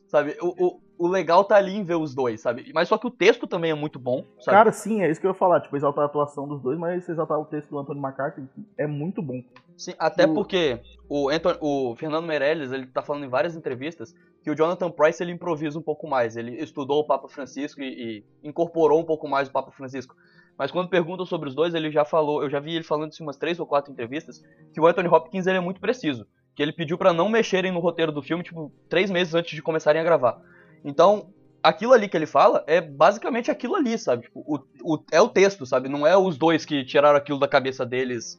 S2: Sabe? O, o, o legal tá ali em ver os dois, sabe? Mas só que o texto também é muito bom, sabe?
S3: Cara, sim, é isso que eu ia falar. Tipo, exaltar a atuação dos dois, mas exaltar o texto do Anthony McCarthy é muito bom.
S2: Sim, até
S3: o-
S2: porque o, Anthony- o Fernando Meirelles, ele tá falando em várias entrevistas que o Jonathan Price ele improvisa um pouco mais. Ele estudou o Papa Francisco e, e incorporou um pouco mais o Papa Francisco. Mas quando perguntam sobre os dois, ele já falou, eu já vi ele falando isso em umas três ou quatro entrevistas, que o Anthony Hopkins ele é muito preciso. Que ele pediu pra não mexerem no roteiro do filme, tipo, três meses antes de começarem a gravar. Então, aquilo ali que ele fala é basicamente aquilo ali, sabe? Tipo, o, o- é o texto, sabe? Não é os dois que tiraram aquilo da cabeça deles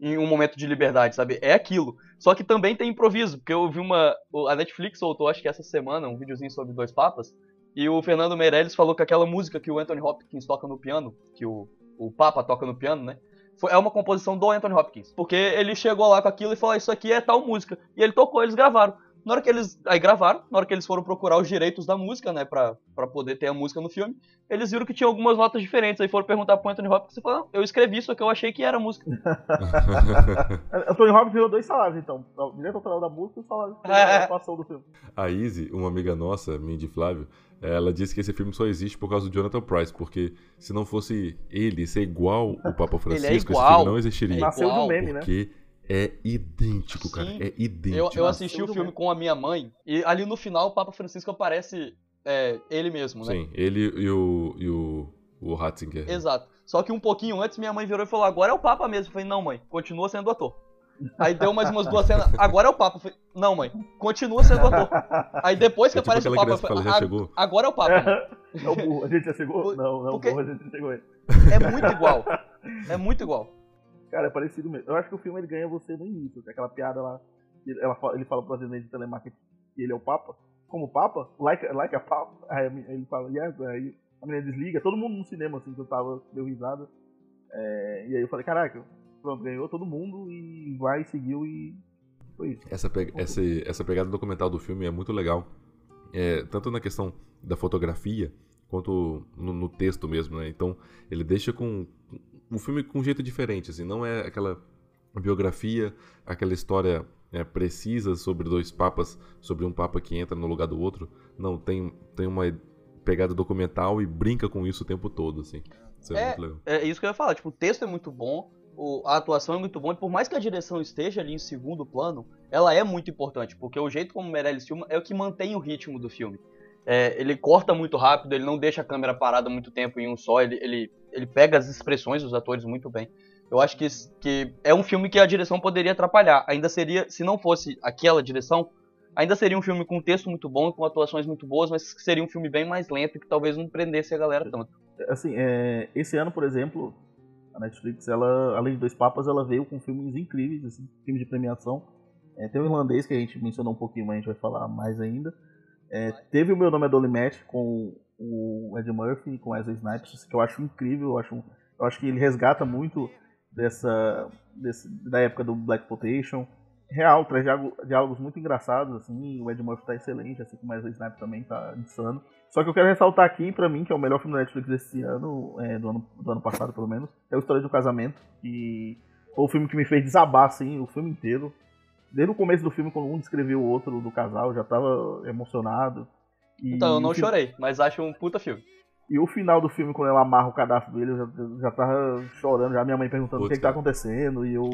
S2: em um momento de liberdade, sabe? É aquilo. Só que também tem improviso, porque eu vi uma. A Netflix soltou, acho que essa semana, um videozinho sobre dois papas. E o Fernando Meirelles falou que aquela música que o Anthony Hopkins toca no piano, que o, o Papa toca no piano, né? Foi, é uma composição do Anthony Hopkins. Porque ele chegou lá com aquilo e falou: "Ah, Isso aqui é tal música. E ele tocou, eles gravaram. Na hora que eles. Aí gravaram, na hora que eles foram procurar os direitos da música, né? Pra, pra poder ter a música no filme, eles viram que tinha algumas notas diferentes. Aí foram perguntar pro Anthony Hopkins e falaram: "Não, Eu escrevi isso que eu achei que era música. <laughs> <laughs>
S3: Anthony Hopkins ganhou dois salários, então. O direito autoral da música e o salário
S2: É.
S3: da atuação do filme.
S1: A Izzy, uma amiga nossa, Mindy Flávio, ela disse que esse filme só existe por causa do Jonathan Price, porque se não fosse ele ser igual o Papa <laughs> Francisco, esse
S2: igual.
S1: filme não existiria.
S2: É
S3: Nasceu do meme, né?
S1: É idêntico, cara.
S2: Sim.
S1: É
S2: Eu,
S1: idêntico.
S2: eu assisti
S3: Nasceu
S2: o filme com a minha mãe, e ali no final o Papa Francisco aparece é, ele mesmo, né?
S1: Sim, ele e o, e o, o Ratzinger.
S2: Exato. Só que um pouquinho antes minha mãe virou e falou: agora é o Papa mesmo. Eu falei: não, mãe, continua sendo ator. Aí deu mais umas duas cenas, agora é o Papa. Eu falei: não, mãe, continua sendo ator. Aí depois que
S1: É tipo
S2: aparece o Papa, eu
S1: fala, já
S2: "Ah,
S1: chegou?
S2: agora é o Papa. mãe." <laughs>
S3: É o burro. A gente já chegou?
S2: Por-
S3: Não, não,
S2: porque-
S3: burro, a gente já chegou aí.
S2: É muito igual. É muito igual.
S3: Cara, é parecido mesmo. Eu acho que o filme ele ganha você no início. é Aquela piada lá. Ela, ele fala pro presidente de telemarketing que ele é o Papa. Como Papa? Like, like a Papa? <laughs> Aí ele fala, yes. Aí a menina desliga. Todo mundo no cinema, assim, que eu tava, deu risada. É, e aí eu falei, caraca, pronto, ganhou todo mundo e vai, seguiu e foi isso.
S1: Essa, essa, essa pegada documental do filme é muito legal. É, tanto na questão da fotografia, quanto no, no texto mesmo, né? Então, ele deixa com o filme com um jeito diferente, assim, não é aquela biografia, aquela história é, precisa sobre dois papas, sobre um papa que entra no lugar do outro. Não, tem, tem uma pegada documental e brinca com isso o tempo todo, assim. Isso é,
S2: É,
S1: muito legal.
S2: É isso que eu ia falar. Tipo, o texto é muito bom, o- a atuação é muito boa, e por mais que a direção esteja ali em segundo plano, ela é muito importante, porque o jeito como o Meirelles filma é o que mantém o ritmo do filme. É, ele corta muito rápido, ele não deixa a câmera parada muito tempo em um só, ele, ele, ele pega as expressões dos atores muito bem. Eu acho que, que é um filme que a direção poderia atrapalhar. Ainda seria, se não fosse aquela direção, ainda seria um filme com um texto muito bom, com atuações muito boas, mas seria um filme bem mais lento e que talvez não prendesse a galera tanto.
S3: Assim, é, esse ano, por exemplo, a Netflix, ela, além de Dois Papas, ela veio com filmes incríveis, assim, filmes de premiação. É, tem o irlandês que a gente mencionou um pouquinho, mas a gente vai falar mais ainda. É, teve o Meu Nome é Dolly Match com o Ed Murphy e com Wesley Snipes, que eu acho incrível, eu acho, eu acho que ele resgata muito dessa desse, da época do Black Exploitation. Real, traz diálogo- diálogos muito engraçados, assim, o Ed Murphy tá excelente, assim como o Wesley Snipes também tá insano. Só que eu quero ressaltar aqui, pra mim, que é o melhor filme da Netflix desse ano, é, do ano, do ano passado pelo menos, é o História do Casamento, que foi o filme que me fez desabar, assim, o filme inteiro. Desde o começo do filme, quando um descreveu o outro do casal, eu já tava emocionado. E
S2: Então, eu não chorei, mas acho um puta filme.
S3: E o final do filme, quando ela amarra o cadastro dele, eu já, eu já tava chorando, já minha mãe perguntando o que, que tá acontecendo, e eu.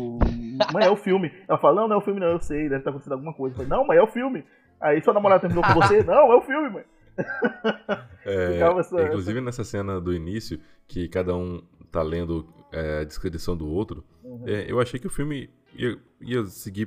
S3: Mãe, é o filme. Ela fala, não, não é o filme, não, eu sei, deve estar acontecendo alguma coisa. Eu falei, não, mãe, é o filme. Aí sua namorada terminou com você? <laughs> Não, é o filme, mãe. <laughs>
S1: É,
S3: essa-
S1: inclusive nessa cena do início, que cada um tá lendo é, a descrição do outro,
S3: Uhum.
S1: é, eu achei que o filme ia, ia seguir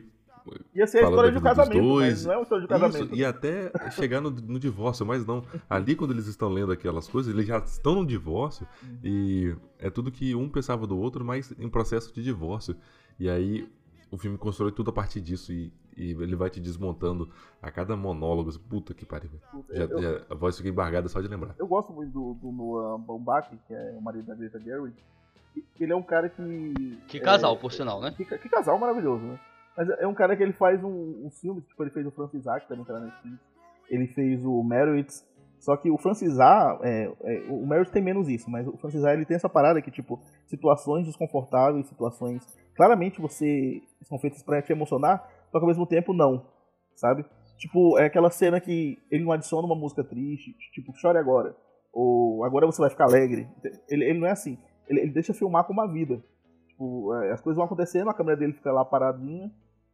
S3: Ia ser a história de um casamento,
S1: dois.
S3: mas não é uma história de
S1: isso,
S3: casamento.
S1: e até chegar no, no divórcio, mas não. Ali, quando eles estão lendo aquelas coisas, eles já estão no divórcio e é tudo que um pensava do outro, mas em processo de divórcio. E aí o filme constrói tudo a partir disso e, e ele vai te desmontando a cada monólogo. Puta que pariu. velho. Já,
S3: Eu-
S1: já- a voz fica embargada só de lembrar.
S3: Eu gosto muito do, do Noah Baumbach, que é o marido da Greta Gerwig. Ele é um cara que.
S2: Que
S3: é,
S2: casal, por sinal, né?
S3: Que, que casal maravilhoso, né? Mas é um cara que ele faz um, uns filmes, tipo, ele fez o Francis Isaac, também tá na Netflix. Ele fez o Merit. Só que o Francis A, é, é, o Merit tem menos isso, mas o Francis A ele tem essa parada que, tipo, situações desconfortáveis, situações. Claramente você são feitas pra te emocionar, só que ao mesmo tempo não, sabe? Tipo, é aquela cena que ele não adiciona uma música triste, tipo, chore agora. Ou agora você vai ficar alegre. Ele, ele não é assim. Ele, ele deixa filmar com uma vida. Tipo, é, as coisas vão acontecendo, a câmera dele fica lá paradinha.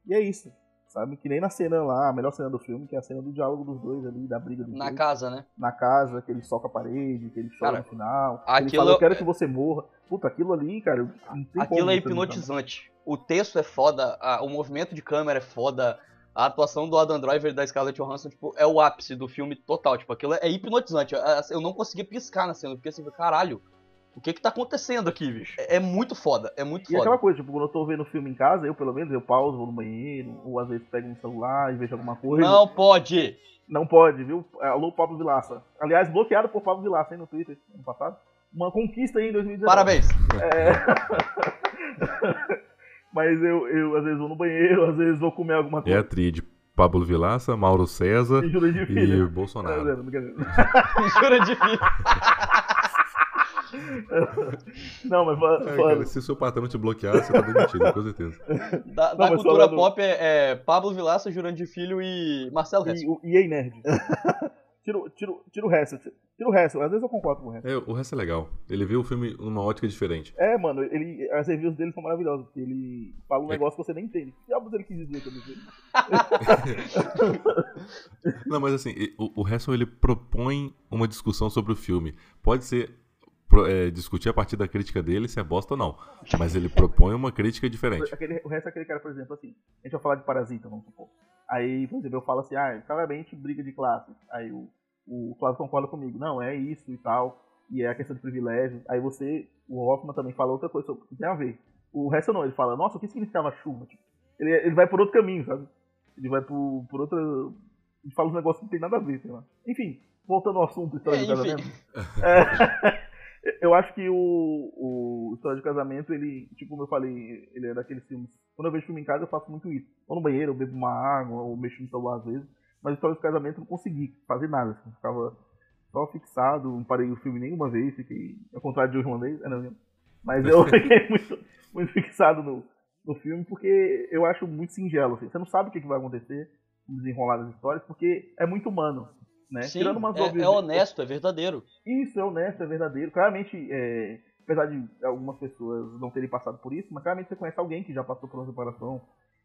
S3: E é isso. Sabe? Que nem na cena lá, a melhor cena do filme, que é a cena do diálogo dos dois ali, da briga dos
S2: Na
S3: dois.
S2: casa, né?
S3: Na casa, que ele soca a parede, que ele chora
S2: Cara,
S3: no final.
S2: aquilo
S3: ele fala, eu quero que você morra. Puta, aquilo ali, cara, não tem
S2: Aquilo é hipnotizante. O texto é foda, a- o movimento de câmera é foda, a atuação do Adam Driver da Scarlett Johansson tipo, é o ápice do filme total. Tipo, aquilo é hipnotizante. Eu- Eu não conseguia piscar na cena, fiquei assim, caralho, o que que tá acontecendo aqui, bicho? É, é muito foda, é muito
S3: E aquela
S2: foda.
S3: coisa, tipo, quando eu tô vendo filme em casa, eu pelo menos, eu pauso, vou no banheiro, ou às vezes pego um celular e vejo alguma coisa.
S2: Não pode!
S3: Não pode, viu? Alô, Pablo Vilaça. Aliás, bloqueado por Pablo Vilaça, hein, no Twitter, ano passado. Uma conquista aí em 2019.
S2: Parabéns! <laughs>
S3: Mas eu, eu, às vezes, vou no banheiro, às vezes vou comer alguma
S1: É
S3: coisa.
S1: a tríade Pablo Vilaça, Mauro César <laughs>
S3: E
S1: e.
S3: É,
S1: Bolsonaro.
S3: não, brincadeira. <laughs>
S2: Jura de filho. <laughs>
S3: Não, mas
S1: É, cara, se o seu patrão te bloquear, você tá demitido, com certeza. <laughs>
S2: Da,
S3: Não,
S2: da cultura
S3: falando-
S2: pop é, é Pablo Vilaça, Jurandir Filho e Marcelo Hess.
S3: E o EA Nerd. <laughs> tira, o- tira, tira o resto. Tira o resto. Às vezes eu concordo com o resto.
S1: É, o resto é legal. Ele vê o filme numa ótica diferente.
S3: É, mano, ele, as reviews dele são maravilhosas, porque ele fala um
S1: É.
S3: negócio que você nem entende. Que diabos ele quis dizer ele
S1: Não, mas assim, e- o, o Hessel ele propõe uma discussão sobre o filme. Pode ser é, discutir a partir da crítica dele se é bosta ou não. Mas ele propõe uma crítica diferente.
S3: Aquele, o resto é aquele cara, por exemplo, assim, a gente vai falar de Parasita, vamos supor. Aí, por exemplo, eu falo assim, ah, claramente briga de classe. Aí o, o Flávio concorda comigo, não, é isso e tal, e é a questão de privilégio. Aí você, o Hoffman também fala outra coisa sobre o que tem a ver. O resto não, ele fala, nossa, o que significava chuva? Tipo, ele, ele vai por outro caminho, sabe? Ele vai por, por outra. Ele fala uns negócios que não tem nada a ver, sei lá. Enfim, voltando ao assunto, história
S2: É,
S3: de
S2: enfim.
S3: casamento. É, <laughs> eu acho que o, o História de Casamento, ele, tipo como eu falei, ele é daqueles filmes. Quando eu vejo filme em casa, eu faço muito isso. Ou no banheiro, eu bebo uma água, ou mexo no celular às vezes. Mas História de Casamento eu não consegui fazer nada. Assim, ficava só fixado, não parei o filme nenhuma vez, fiquei. Ao contrário de o irlandês, é, não, mas eu <laughs> fiquei muito, muito fixado no, no filme porque eu acho muito singelo. Assim. Você não sabe o que, que vai acontecer no desenrolar das histórias, porque é muito humano. Né?
S2: Sim,
S3: Tirando umas
S2: é, é honesto, é verdadeiro.
S3: isso, é honesto, é verdadeiro. Claramente, é, apesar de algumas pessoas não terem passado por isso, mas claramente você conhece alguém que já passou por uma separação.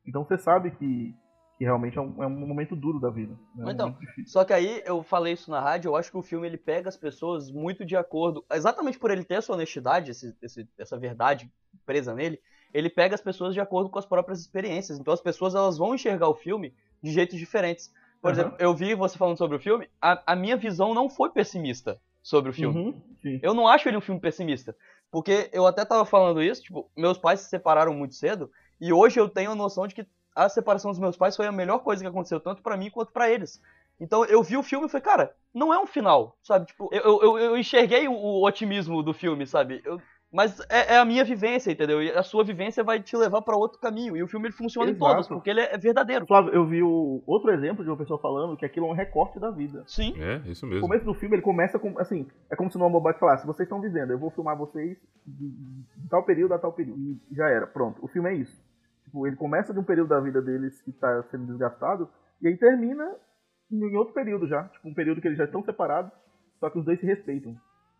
S3: Então você sabe que, que realmente é um, é um momento duro da vida. né? É
S2: então,
S3: muito difícil.
S2: Só que aí eu falei isso na rádio, eu acho que o filme ele pega as pessoas muito de acordo, exatamente por ele ter essa honestidade, esse, esse- essa verdade presa nele, ele pega as pessoas de acordo com as próprias experiências. Então as pessoas elas vão enxergar o filme de jeitos diferentes. Por
S3: Aham.
S2: exemplo, eu vi você falando sobre o filme, a, a minha visão não foi pessimista sobre o filme.
S3: Uhum.
S2: Eu não acho ele um filme pessimista. Porque eu até tava falando isso, tipo, meus pais se separaram muito cedo, e hoje eu tenho a noção de que a separação dos meus pais foi a melhor coisa que aconteceu, tanto pra mim quanto pra eles. Então eu vi o filme e falei, cara, não é um final, sabe? Tipo, eu, eu, eu enxerguei o, o otimismo do filme, sabe? Eu- mas é, é a minha vivência, entendeu? E a sua vivência vai te levar pra outro caminho. E o filme ele funciona em
S3: Exato.
S2: todos, porque ele é verdadeiro.
S3: Flávio, eu vi o, outro exemplo de uma pessoa falando que aquilo é um recorte da vida.
S2: Sim.
S1: É, isso
S3: O
S1: mesmo.
S3: começo do filme ele começa com, assim, é como se no Bobate falasse, vocês estão dizendo, eu vou filmar vocês de, de tal período a tal período. E já era, pronto. O filme é isso. Tipo, ele começa de um período da vida deles que está sendo desgastado, e aí termina em outro período já. Tipo, um período que eles já estão separados, só que os dois se respeitam.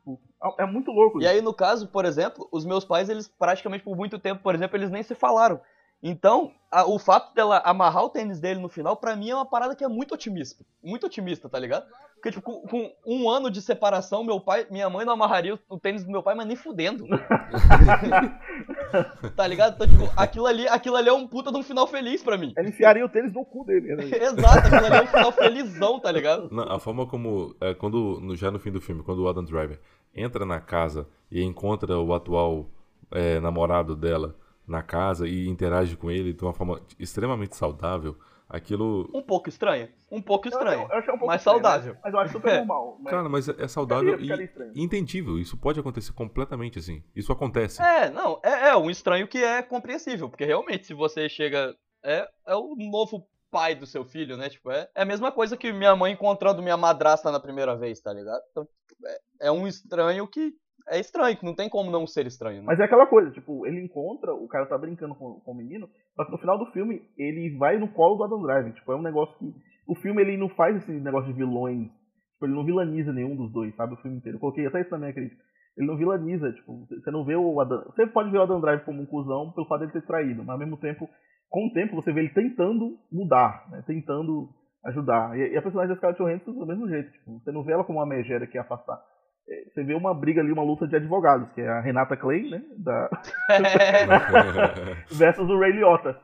S3: Tipo, é é muito louco
S2: E
S3: isso.
S2: aí, no caso, por exemplo, os meus pais, eles praticamente por muito tempo, por exemplo, eles nem se falaram. Então, a- o fato dela amarrar o tênis dele no final, pra mim é uma parada que é muito otimista. Muito otimista, tá ligado? Porque, tipo, com, com um ano de separação, meu pai, minha mãe não amarraria o, o tênis do meu pai, mas nem fudendo. <laughs> tá ligado? Então, tipo, aquilo ali, aquilo ali é um puta de um final feliz pra mim.
S3: Ela enfiaria o tênis no cu dele. Né? <laughs>
S2: Exato, aquilo ali é um final felizão, tá ligado?
S1: Não, a forma como, é, quando no- já no fim do filme, quando o Adam Driver entra na casa e encontra o atual é, namorado dela na casa e interage com ele de uma forma extremamente saudável, aquilo.
S2: Um pouco estranha. Um pouco estranha.
S3: Eu, eu achei um pouco
S2: mas
S3: estranho,
S2: saudável.
S3: Mas, mas eu acho super
S2: É.
S3: normal. Mas
S1: Cara, mas é é
S3: eu
S1: saudável
S3: ficar estranho.
S1: e entendível. Isso pode acontecer completamente assim. Isso acontece.
S2: É, não, é, é um estranho que é compreensível, porque realmente se você chega. É, é o novo pai do seu filho, né? Tipo, é, é a mesma coisa que minha mãe encontrando minha madrasta na primeira vez, tá ligado? Então, é, é um estranho que. É estranho, que não tem como não ser estranho, né?
S3: Mas é aquela coisa, tipo, ele encontra, o cara tá brincando com, com o menino, que no final do filme ele vai no colo do Adam Driver. Tipo, é um negócio que o filme ele não faz esse negócio de vilões. Tipo, ele não vilaniza nenhum dos dois, sabe? O filme inteiro. Eu coloquei até isso na minha crítica. Ele não vilaniza, tipo, você não vê o Adam. Você pode ver o Adam Drive como um cuzão pelo fato dele ter traído, mas ao mesmo tempo, com o tempo, você vê ele tentando mudar, né? Tentando ajudar. E, e a personagem da Scarlett Johansson do mesmo jeito, tipo, você não vê ela como uma megera que ia afastar. É, Você vê uma briga ali, uma luta de advogados, que é a Renata Clay, né? Da... <laughs> <laughs> versus o Ray Liotta.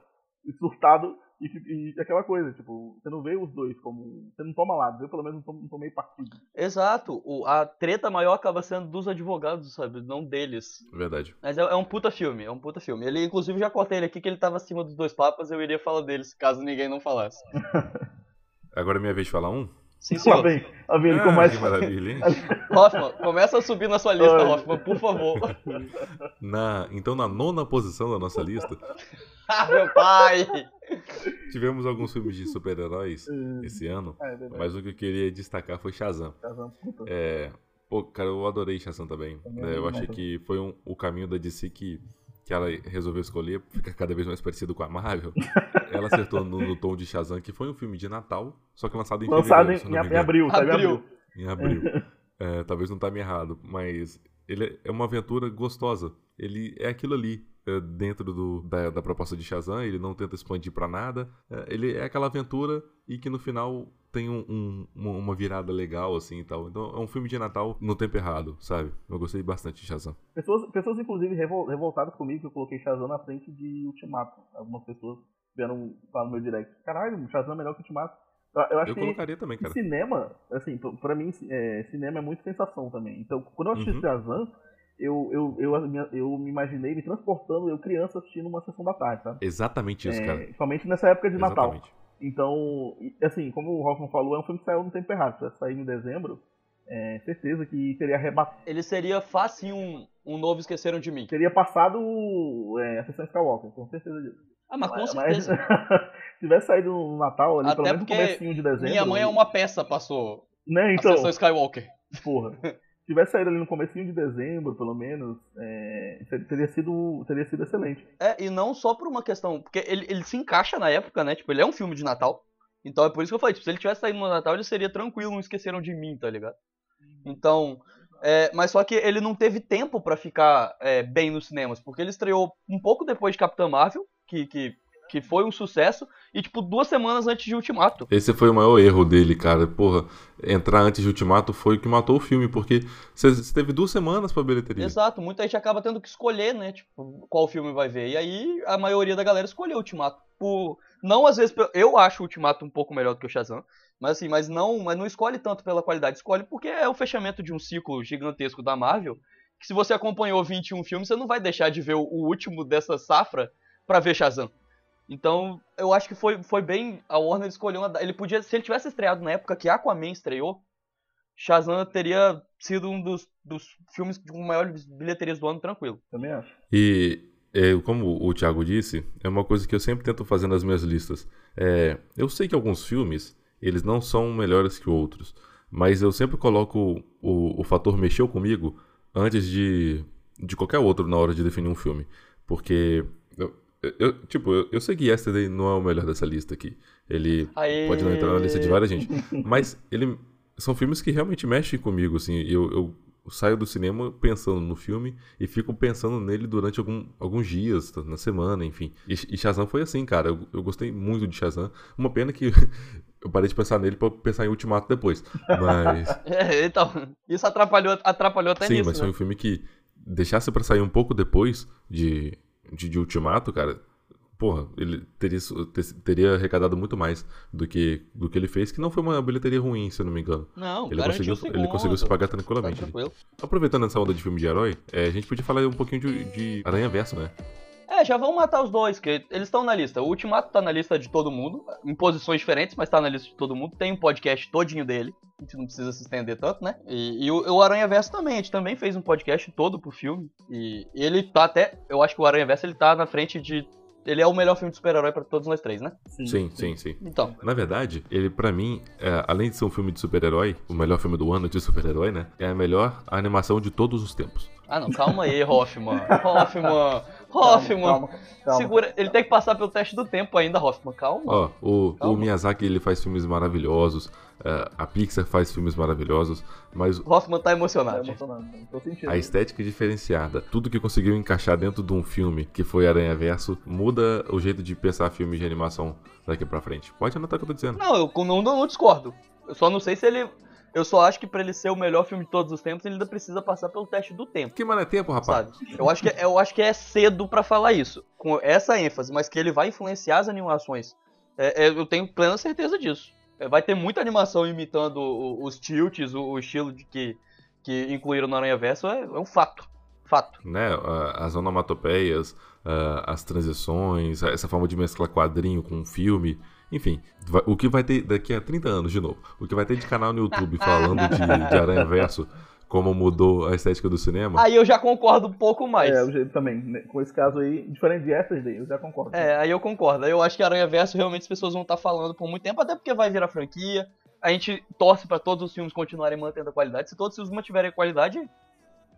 S3: Surtado e, e aquela coisa, tipo, você não vê os dois como. Você não toma lado, eu pelo menos não, tomei partido.
S2: Exato. O, a treta maior acaba sendo dos advogados, sabe? Não deles.
S1: Verdade.
S2: Mas é, é um puta filme, é um puta filme. Ele, inclusive, já cortei ele aqui que ele tava acima dos dois papas, eu iria falar deles, caso ninguém não falasse. <laughs>
S1: Agora é minha vez de falar um?
S2: Sim,
S3: Lá
S2: senhor.
S3: vem, lá vem
S1: Ah,
S3: começa.
S1: que maravilha, hein? <laughs>
S2: Hoffman, começa a subir na sua lista,
S3: Ai.
S2: Hoffman, por favor.
S1: Na, então, na nona posição da nossa lista, <laughs>
S2: ah, meu pai!
S1: tivemos alguns filmes de super-heróis
S3: É,
S1: esse ano,
S3: é verdade.
S1: mas o que eu queria destacar foi Shazam.
S3: Shazam, puta.
S1: É, pô, cara, eu adorei Shazam também.
S3: Também
S1: É, eu
S3: adorei
S1: achei que foi um- o caminho da DC que, que ela resolveu escolher, ficar cada vez mais parecido com a Marvel. <laughs> ela acertou no, no tom de Shazam, que foi um filme de Natal, só que lançado em
S3: Lançado
S1: fevereiro,
S3: em, abril, sabe? Em
S2: Abril.
S3: abril.
S1: Em abril. <laughs> É, talvez não tá me errado, mas ele é uma aventura gostosa. Ele é aquilo ali. É, dentro do, da, da proposta de Shazam, ele não tenta expandir pra nada. É, ele é aquela aventura e que no final tem um- um- uma, virada legal, assim e tal. Então é um filme de Natal no tempo errado, sabe? Eu gostei bastante de Shazam.
S3: Pessoas, pessoas inclusive, revol- revoltadas comigo que eu coloquei Shazam na frente de Ultimato. Algumas pessoas vieram falar no meu direct. Caralho, Shazam é melhor que Ultimato. Eu, eu
S1: colocaria também, cara.
S3: cinema, assim, pra- pra mim, é, cinema é muito sensação também. Então, quando eu assisti
S1: Uhum.
S3: Shazam, eu, eu, eu, eu me imaginei me transportando, eu criança assistindo uma sessão da tarde, sabe?
S1: Exatamente isso,
S3: É,
S1: cara.
S3: principalmente nessa época de Natal.
S1: Exatamente.
S3: Então, assim, como o Hoffman falou, é um filme que saiu no tempo errado. Se tivesse saído em dezembro, é, certeza que teria arrebatado.
S2: Ele seria fácil um, um novo Esqueceram de Mim.
S3: Teria passado é, a sessão Skywalker, com certeza disso.
S2: Ah, mas com
S3: Mas-
S2: certeza. <laughs>
S3: se tivesse saído no Natal, ali,
S2: Até
S3: pelo menos no comecinho de dezembro.
S2: Minha mãe é uma peça, passou
S3: Né,
S2: a
S3: então,
S2: sessão Skywalker.
S3: porra. <laughs> Se tivesse saído ali no comecinho de dezembro, pelo menos, é, ter- teria, sido, teria sido excelente.
S2: É, e não só por uma questão, porque ele, ele se encaixa na época, né? Tipo, ele é um filme de Natal. Então é por isso que eu falei, tipo, se ele tivesse saído no Natal, ele seria tranquilo, não esqueceram de mim, tá ligado? Então, é, mas só que ele não teve tempo pra ficar é, bem nos cinemas, porque ele estreou um pouco depois de Capitã Marvel, que, que, que foi um sucesso, e tipo, duas semanas antes de Ultimato.
S1: Esse foi o maior erro dele, cara. Porra, entrar antes de Ultimato foi o que matou o filme, porque você teve duas semanas pra bilheteria.
S2: Exato, muita gente acaba tendo que escolher, né? Tipo, qual filme vai ver. E aí a maioria da galera escolheu o Ultimato. Por... Não, às vezes, eu acho o Ultimato um pouco melhor do que o Shazam. Mas assim, mas não, mas não escolhe tanto pela qualidade, escolhe porque é o fechamento de um ciclo gigantesco da Marvel. Que se você acompanhou 21 filmes, você não vai deixar de ver o, o último dessa safra pra ver Shazam. Então, eu acho que foi, foi bem. A Warner escolheu uma. Ele podia. Se ele tivesse estreado na época que Aquaman estreou, Shazam teria sido um dos, dos filmes com maiores bilheterias do ano tranquilo.
S3: Também acho.
S1: E é, como o Thiago disse, é uma coisa que eu sempre tento fazer nas minhas listas. É, eu sei que alguns filmes, eles não são melhores que outros, mas eu sempre coloco o, o fator mexeu comigo antes de, de qualquer outro na hora de definir um filme. Porque, eu, eu- tipo, eu, eu sei que Yesterday não é o melhor dessa lista aqui. Ele
S2: Aê!
S1: pode não entrar na lista de várias gente. Mas ele são filmes que realmente mexem comigo, assim. Eu, eu saio do cinema pensando no filme e fico pensando nele durante algum, alguns dias, na semana, enfim. E, e Shazam foi assim, cara. Eu, eu gostei muito de Shazam. Uma pena que <laughs> eu parei de pensar nele pra pensar em Ultimato depois. Mas. <laughs>
S2: É, então, isso atrapalhou, atrapalhou até
S1: sim,
S2: nisso.
S1: mas foi
S2: né?
S1: um filme que deixasse pra sair um pouco depois de, de, de Ultimato, cara. Porra, ele teria, teria arrecadado muito mais do que, do que ele fez, que não foi uma bilheteria ruim, se eu não me engano.
S2: Não,
S1: Ele conseguiu, ele conseguiu se pagar
S2: tá
S1: tranquilamente. Aproveitando essa onda de filme de herói, é, a gente podia falar um pouquinho de, de Aranha Verso, né?
S2: É, já vamos matar os dois, que eles estão na lista. O Ultimato tá na lista de todo mundo, em posições diferentes, mas tá na lista de todo mundo. Tem um podcast todinho dele, a gente não precisa se estender tanto, né? E, e o, o Aranha Verso também, a gente também fez um podcast todo pro filme. E, ele tá até, eu acho que o Aranha Verso ele tá na frente de. Ele é o melhor filme de super-herói pra todos nós três, né?
S1: Sim, sim, sim.
S2: Então,
S1: Na verdade, ele pra mim, é, além de ser um filme de super-herói, o melhor filme do ano de super-herói, né? É a melhor animação de todos os tempos.
S2: Ah não, calma aí, Hoffman. Hoffman. Hoffman,
S3: Calma, calma.
S2: segura. Ele tem que passar pelo teste do tempo ainda, Hoffman. Calma.
S1: Ó, o, o
S2: Calma.
S1: Miyazaki ele faz filmes maravilhosos, é, a Pixar faz filmes maravilhosos, mas
S2: Hoffman tá
S3: Tá
S2: emocionado. gente.
S3: emocionado, tô sentindo.
S1: a estética é diferenciada, tudo que conseguiu encaixar dentro de um filme que foi Aranha Verso, muda o jeito de pensar filmes de animação daqui pra frente. Pode anotar o que eu tô dizendo.
S2: Não, eu não, não, não discordo. Eu só não sei se ele. Eu só acho que pra ele ser o melhor filme de todos os tempos, ele ainda precisa passar pelo teste do tempo.
S1: Que mané tempo, rapaz?
S2: Sabe? Eu acho, que, eu acho que é cedo pra falar isso, com essa ênfase, mas que ele vai influenciar as animações. É, é, eu tenho plena certeza disso. É, vai ter muita animação imitando o- os tilts, o, o estilo de que, que incluíram no Aranha Verso, é, é um fato. Fato.
S1: Né, as onomatopeias, as transições, essa forma de mesclar quadrinho com filme, enfim, vai- o que vai ter daqui a 30 anos de novo, o que vai ter de canal no YouTube falando de, de Aranha Verso, como mudou a estética do cinema,
S2: Aí eu já concordo um pouco mais.
S3: É, eu também, né, com esse caso aí, diferente de essas daí, eu já concordo.
S2: É, aí eu concordo. Aí eu acho que Aranha Verso realmente as pessoas vão estar falando por muito tempo, até porque vai virar franquia. A gente torce pra todos os filmes continuarem mantendo a qualidade. Se todos os filmes mantiverem a qualidade,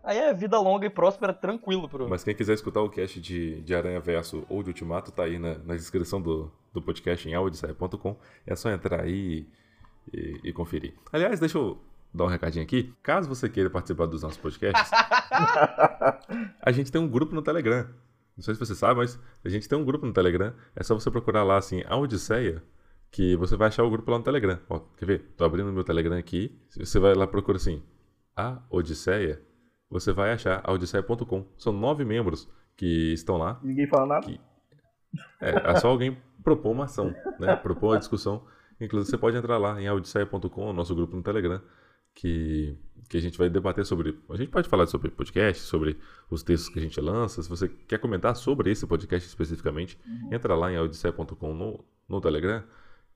S2: aí é vida longa e próspera, tranquilo pro.
S1: Mas quem quiser escutar o cast de, de Aranha Verso ou de Ultimato, tá aí na, na descrição do, do podcast em audiosaia.com. É só entrar aí e, e conferir. Aliás, deixa eu dar um recadinho aqui. Caso você queira participar dos nossos podcasts, <laughs> a gente tem um grupo no Telegram. Não sei se você sabe, mas a gente tem um grupo no Telegram. É só você procurar lá assim, a Odisseia, que você vai achar o grupo lá no Telegram. Ó, quer ver? Tô abrindo meu Telegram aqui. Se você vai lá procura assim, a Odisseia, você vai achar odisseia.com. São nove membros que estão lá.
S3: Ninguém fala nada.
S1: Que- É, é só alguém propor uma ação, né? Propor uma discussão. Inclusive, você pode entrar lá em audisseia.com, nosso grupo no Telegram, que, que a gente vai debater sobre. A gente pode falar sobre podcast, sobre os textos que a gente lança. Se você quer comentar sobre esse podcast especificamente, entra lá em audisseia.com no, no Telegram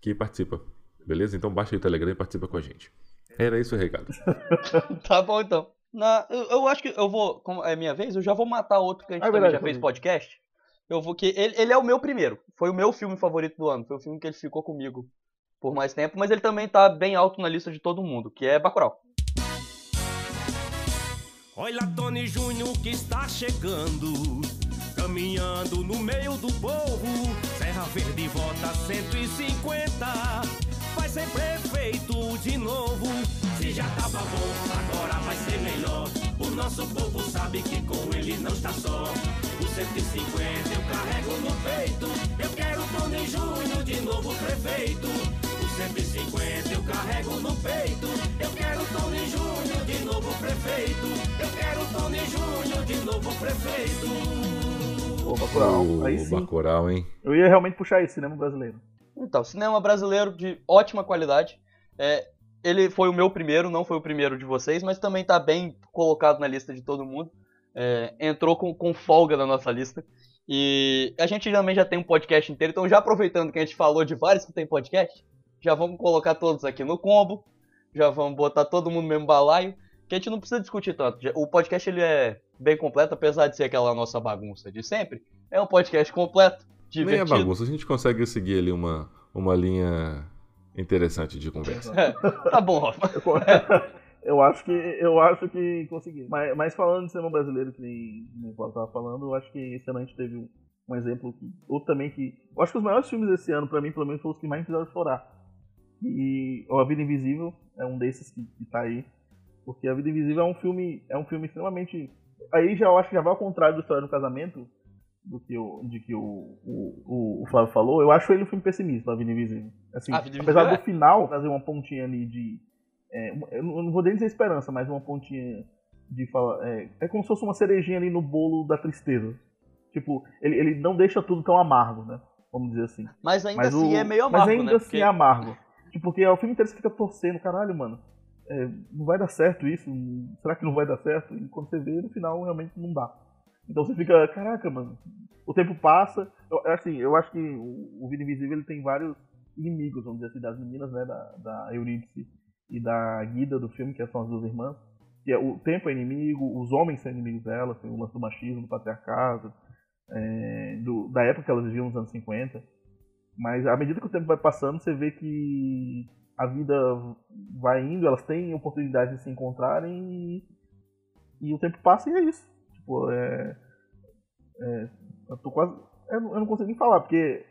S1: que participa. Beleza? Então baixa aí o Telegram e participa com a gente. Era isso o recado. <laughs>
S2: Tá bom então. Na, eu, eu acho que eu vou. Como é minha vez, eu já vou matar outro que a gente
S3: Ah, é
S2: também
S3: verdade,
S2: já fez podcast. Eu vou que. Ele, ele é o meu primeiro. Foi o meu filme favorito do ano. Foi o filme que ele ficou comigo por mais tempo, mas ele também tá bem alto na lista de todo mundo, que é Bacurau.
S6: Olha Tony Júnior que está chegando, caminhando no meio do povo. Serra Verde vota 150, vai ser prefeito de novo. Se já tava bom, agora vai ser melhor. O nosso povo sabe que com ele não está só. O 150 eu carrego no peito. Eu quero Tony Júnior de novo prefeito. O 150 eu carrego no peito. Eu quero Tony Júnior de novo prefeito. Eu quero Tony Júnior de novo prefeito.
S3: Ô, Bacurau.
S1: O
S3: Aí sim.
S1: Bacurau, hein?
S3: Eu ia realmente puxar esse cinema brasileiro.
S2: Então, cinema brasileiro de ótima qualidade. É, ele foi o meu primeiro, não foi o primeiro de vocês, mas também tá bem colocado na lista de todo mundo. É, entrou com, com folga na nossa lista. E a gente também já tem um podcast inteiro, então já aproveitando que a gente falou de vários que tem podcast, já vamos colocar todos aqui no combo. Já vamos botar todo mundo no mesmo balaio. Que a gente não precisa discutir tanto. O podcast ele é bem completo, apesar de ser aquela nossa bagunça de sempre. É um podcast completo,
S1: Nem é
S2: divertido.
S1: bagunça, a gente consegue seguir ali uma, uma linha interessante de conversa.
S2: Tá bom, Rafa. <laughs>
S3: Eu acho que eu acho que consegui. Mas, mas falando de cinema brasileiro, que nem o Paulo tava falando, eu acho que esse ano a gente teve um, um exemplo que. Outro também que. Eu acho que os maiores filmes desse ano, pra mim, pelo menos, foram os que mais me fizeram chorar. E o A Vida Invisível é um desses que, que tá aí. Porque A Vida Invisível é um filme. É um filme extremamente. Aí já eu acho que já vai ao contrário da história do casamento. Do que o, de que o, o, o- Flávio falou, eu acho ele um filme pessimista, A Vida Invisível. Assim, apesar do
S2: é.
S3: final trazer uma pontinha ali de, é, eu não vou nem dizer esperança, mas uma pontinha de falar. É, é como se fosse uma cerejinha ali no bolo da tristeza. Tipo, ele, ele não deixa tudo tão amargo, né? Vamos dizer assim.
S2: Mas ainda
S3: Mas,
S2: assim
S3: o,
S2: é meio amargo,
S3: mas ainda
S2: né?
S3: assim
S2: Porque-
S3: é amargo. Tipo, porque o filme inteiro você fica torcendo, caralho, mano. é, não vai dar certo isso? Será que não vai dar certo? E quando você vê, no final realmente não dá. Então você fica, caraca, mano. O tempo passa. Eu, assim, eu acho que o, Vida Invisível ele tem vários inimigos, vamos dizer assim, das meninas, né? Da, da Eurídice e da Guida do filme, que são as duas irmãs. Que é, o tempo é inimigo, os homens são inimigos dela, tem o lance do machismo, do patriarcado, é, do- da época que elas viviam nos anos 50. Mas à medida que o tempo vai passando, você vê que a vida vai indo, elas têm oportunidade de se encontrarem e, e o tempo passa e é isso. Tipo, é, é, Eu tô quase. Eu não, eu não consigo nem falar, porque.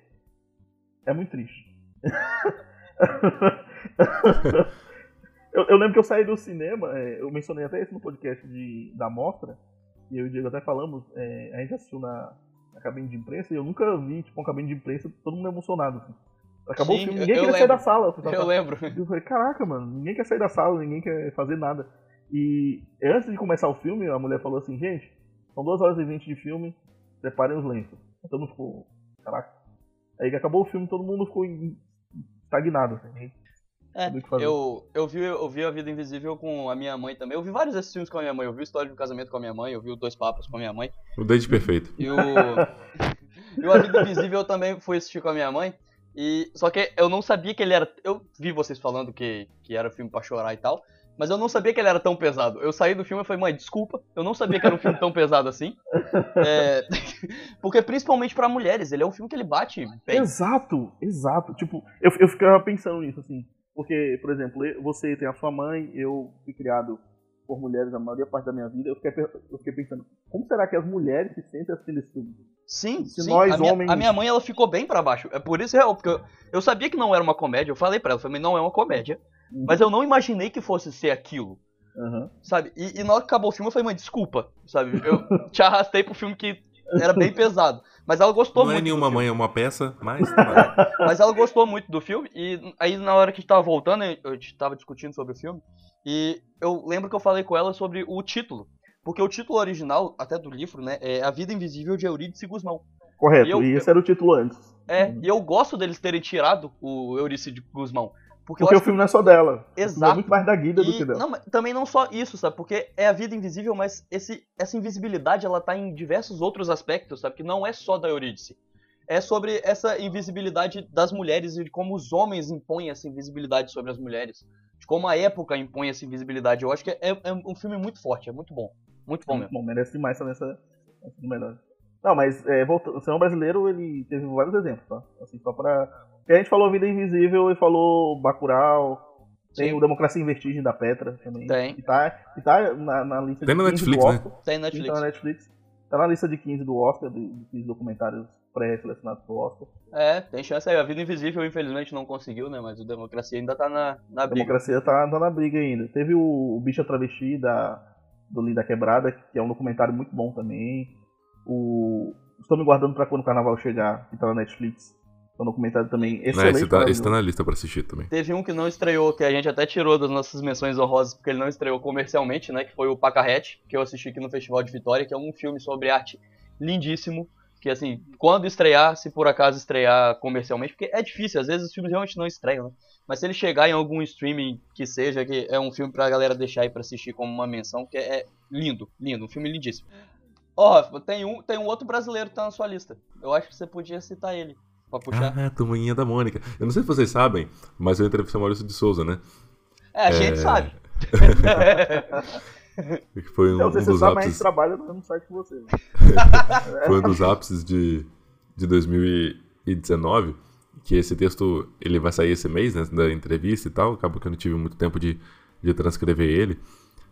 S3: É muito triste. <laughs> eu, eu lembro que eu saí do cinema, é, eu mencionei até isso no podcast de, da Mostra, e eu e o Diego até falamos, é, a gente assistiu na, na cabine de imprensa, e eu nunca vi, tipo, uma cabine de imprensa, todo mundo emocionado, assim. Acabou
S2: Sim,
S3: o filme,
S2: eu-
S3: ninguém
S2: eu
S3: queria sair
S2: lembro.
S3: da sala. <laughs> Eu, tava-
S2: Eu lembro.
S3: eu falei, caraca, mano, ninguém quer sair da sala, ninguém quer fazer nada. E antes de começar o filme, a mulher falou assim, gente, são 2 horas e 20 de filme, preparem os lenços. Todo mundo ficou, caraca. Aí que acabou o filme, todo mundo ficou estagnado. Assim, ninguém
S2: É, eu, eu, vi, eu vi A Vida Invisível com a minha mãe também. Eu vi vários desses filmes com a minha mãe. Eu vi História de um Casamento com a minha mãe, eu vi o Dois Papas com a minha mãe.
S1: O Date Perfeito.
S2: E o, <laughs> e o A Vida Invisível eu também fui assistir com a minha mãe. E, só que eu não sabia que ele era. Eu vi vocês falando que, que era filme pra chorar e tal. Mas eu não sabia que ele era tão pesado. Eu saí do filme e falei, mãe, desculpa, eu não sabia que era um filme tão pesado assim. <laughs> É, <laughs> porque principalmente pra mulheres, ele é um filme que ele bate bem.
S3: Exato, exato. Tipo, eu, eu ficava pensando nisso, assim. Porque, por exemplo, você tem a sua mãe, eu fui criado por mulheres a maioria parte da minha vida. Eu fiquei, eu fiquei pensando, como será que as mulheres se sentem assistindo esse filme?
S2: Sim,
S3: Se
S2: sim.
S3: nós,
S2: a, minha,
S3: homens-
S2: a minha mãe ela ficou bem pra baixo. É por isso real, porque eu, eu sabia que não era uma comédia. Eu falei pra ela, eu falei, não é uma comédia.
S3: Uhum.
S2: Mas eu não imaginei que fosse ser aquilo.
S3: Aham.
S2: Sabe? E, e na hora que acabou o filme, eu falei, mãe, desculpa. Sabe? Eu <laughs> te arrastei pro filme que era bem <laughs> pesado. Mas ela gostou
S1: Não é
S2: muito. do
S1: nenhuma
S2: filme.
S1: mãe, é uma peça, mas. <laughs> tá
S2: Mas ela gostou muito do filme. E aí, na hora que a gente tava voltando, a gente tava discutindo sobre o filme. E eu lembro que eu falei com ela sobre o título. Porque o título original, até do livro, né, é A Vida Invisível de Eurídice Guzmão.
S3: Correto,
S2: E eu-
S3: e esse era o título antes.
S2: É,
S3: Uhum.
S2: e eu gosto deles terem tirado o Eurídice Guzmão. Porque,
S3: Porque o filme não é só dela. Filme
S2: Exato.
S3: É muito mais da Guida do
S2: E-
S3: que dela.
S2: não, também não só isso, sabe? Porque é a vida invisível, mas esse, essa invisibilidade ela tá em diversos outros aspectos, sabe? Que não é só da Eurídice. É sobre essa invisibilidade das mulheres e de como os homens impõem essa invisibilidade sobre as mulheres. De como a época impõe essa invisibilidade. Eu acho que é, é um filme muito forte, é muito bom. Muito bom mesmo.
S3: Bom, merece demais essa, essa do melhor. Não, mas é, voltando, o cinema brasileiro ele teve vários exemplos, tá? Assim, só pra. Porque a gente falou Vida Invisível e falou Bacurau. Tem
S2: Sim.
S3: o Democracia em Vertigem da Petra também.
S2: Tem.
S3: Que tá, que tá na, na lista
S1: Tem
S3: de
S1: na
S3: 15
S1: Netflix,
S3: do
S1: né?
S3: Oscar.
S2: Tem
S3: Sim,
S2: Netflix.
S3: Tá na Netflix. Tá na lista de 15 do Oscar, de, de 15 documentários pré-selecionados pro Oscar.
S2: É, tem chance aí. A vida invisível, infelizmente, não conseguiu, né? Mas o Democracia ainda tá na, na
S3: A
S2: briga.
S3: democracia tá, tá na briga ainda. Teve o, o Bicha Travesti da, do Linda Quebrada, que é um documentário muito bom também. O Estou Me Guardando pra Quando o Carnaval Chegar, que tá na Netflix. É um documentário também
S1: Né,
S3: excelente.
S1: esse, tá, esse tá na lista pra assistir também.
S2: Teve um que não estreou, que a gente até tirou das nossas menções honrosas, porque ele não estreou comercialmente, né? Que foi o Pacarrete, que eu assisti aqui no Festival de Vitória, que é um filme sobre arte lindíssimo. Que assim, quando estrear, se por acaso estrear comercialmente, porque é difícil, às vezes os filmes realmente não estreiam, né? Mas se ele chegar em algum streaming que seja, que é um filme pra galera deixar aí pra assistir como uma menção, que é lindo, lindo, um filme lindíssimo. Ó, Rafa, tem um, tem um outro brasileiro que tá na sua lista. Eu acho que você podia citar ele, pra puxar.
S1: Ah, Turminha da Mônica. Eu não sei se vocês sabem, mas eu entrevistei o Maurício de Souza, né?
S2: É, a gente sabe.
S1: Que <laughs> foi um,
S3: Então,
S1: um
S3: se você
S1: dos
S3: sabe, mas a gente
S1: ápices,
S3: trabalha no mesmo site que você. né? <laughs>
S1: foi um dos ápices de, de 2019, que esse texto ele vai sair esse mês, né, da entrevista e tal, acabou que eu não tive muito tempo de, de transcrever ele,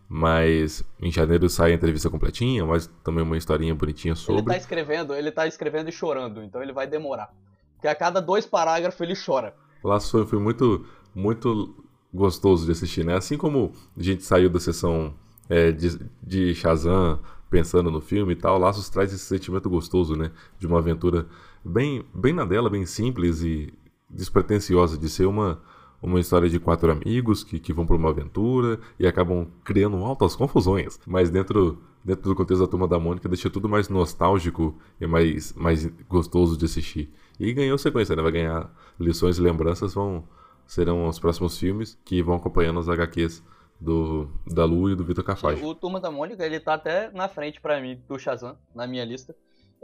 S1: mas em janeiro sai a entrevista completinha, mas também uma historinha bonitinha
S2: Ele
S1: sobre.
S2: tá escrevendo, ele tá escrevendo e chorando, então ele vai demorar. Porque a cada dois parágrafos ele chora.
S1: Lá foi, foi muito, muito gostoso de assistir, né? Assim como a gente saiu da sessão é, de, de Shazam pensando no filme e tal, Laços traz esse sentimento gostoso, né? De uma aventura bem, bem na dela, bem simples e despretensiosa, de ser uma, uma história de quatro amigos que, que vão para uma aventura e acabam criando altas confusões. Mas dentro, dentro do contexto da Turma da Mônica, deixa tudo mais nostálgico e mais, mais gostoso de assistir. E ganhou sequência, né? Vai ganhar lições e lembranças, vão serão os próximos filmes que vão acompanhando os HQs do, da Lu e do Vitor Cafage.
S2: O Turma da Mônica, ele tá até na frente pra mim do Shazam, na minha lista.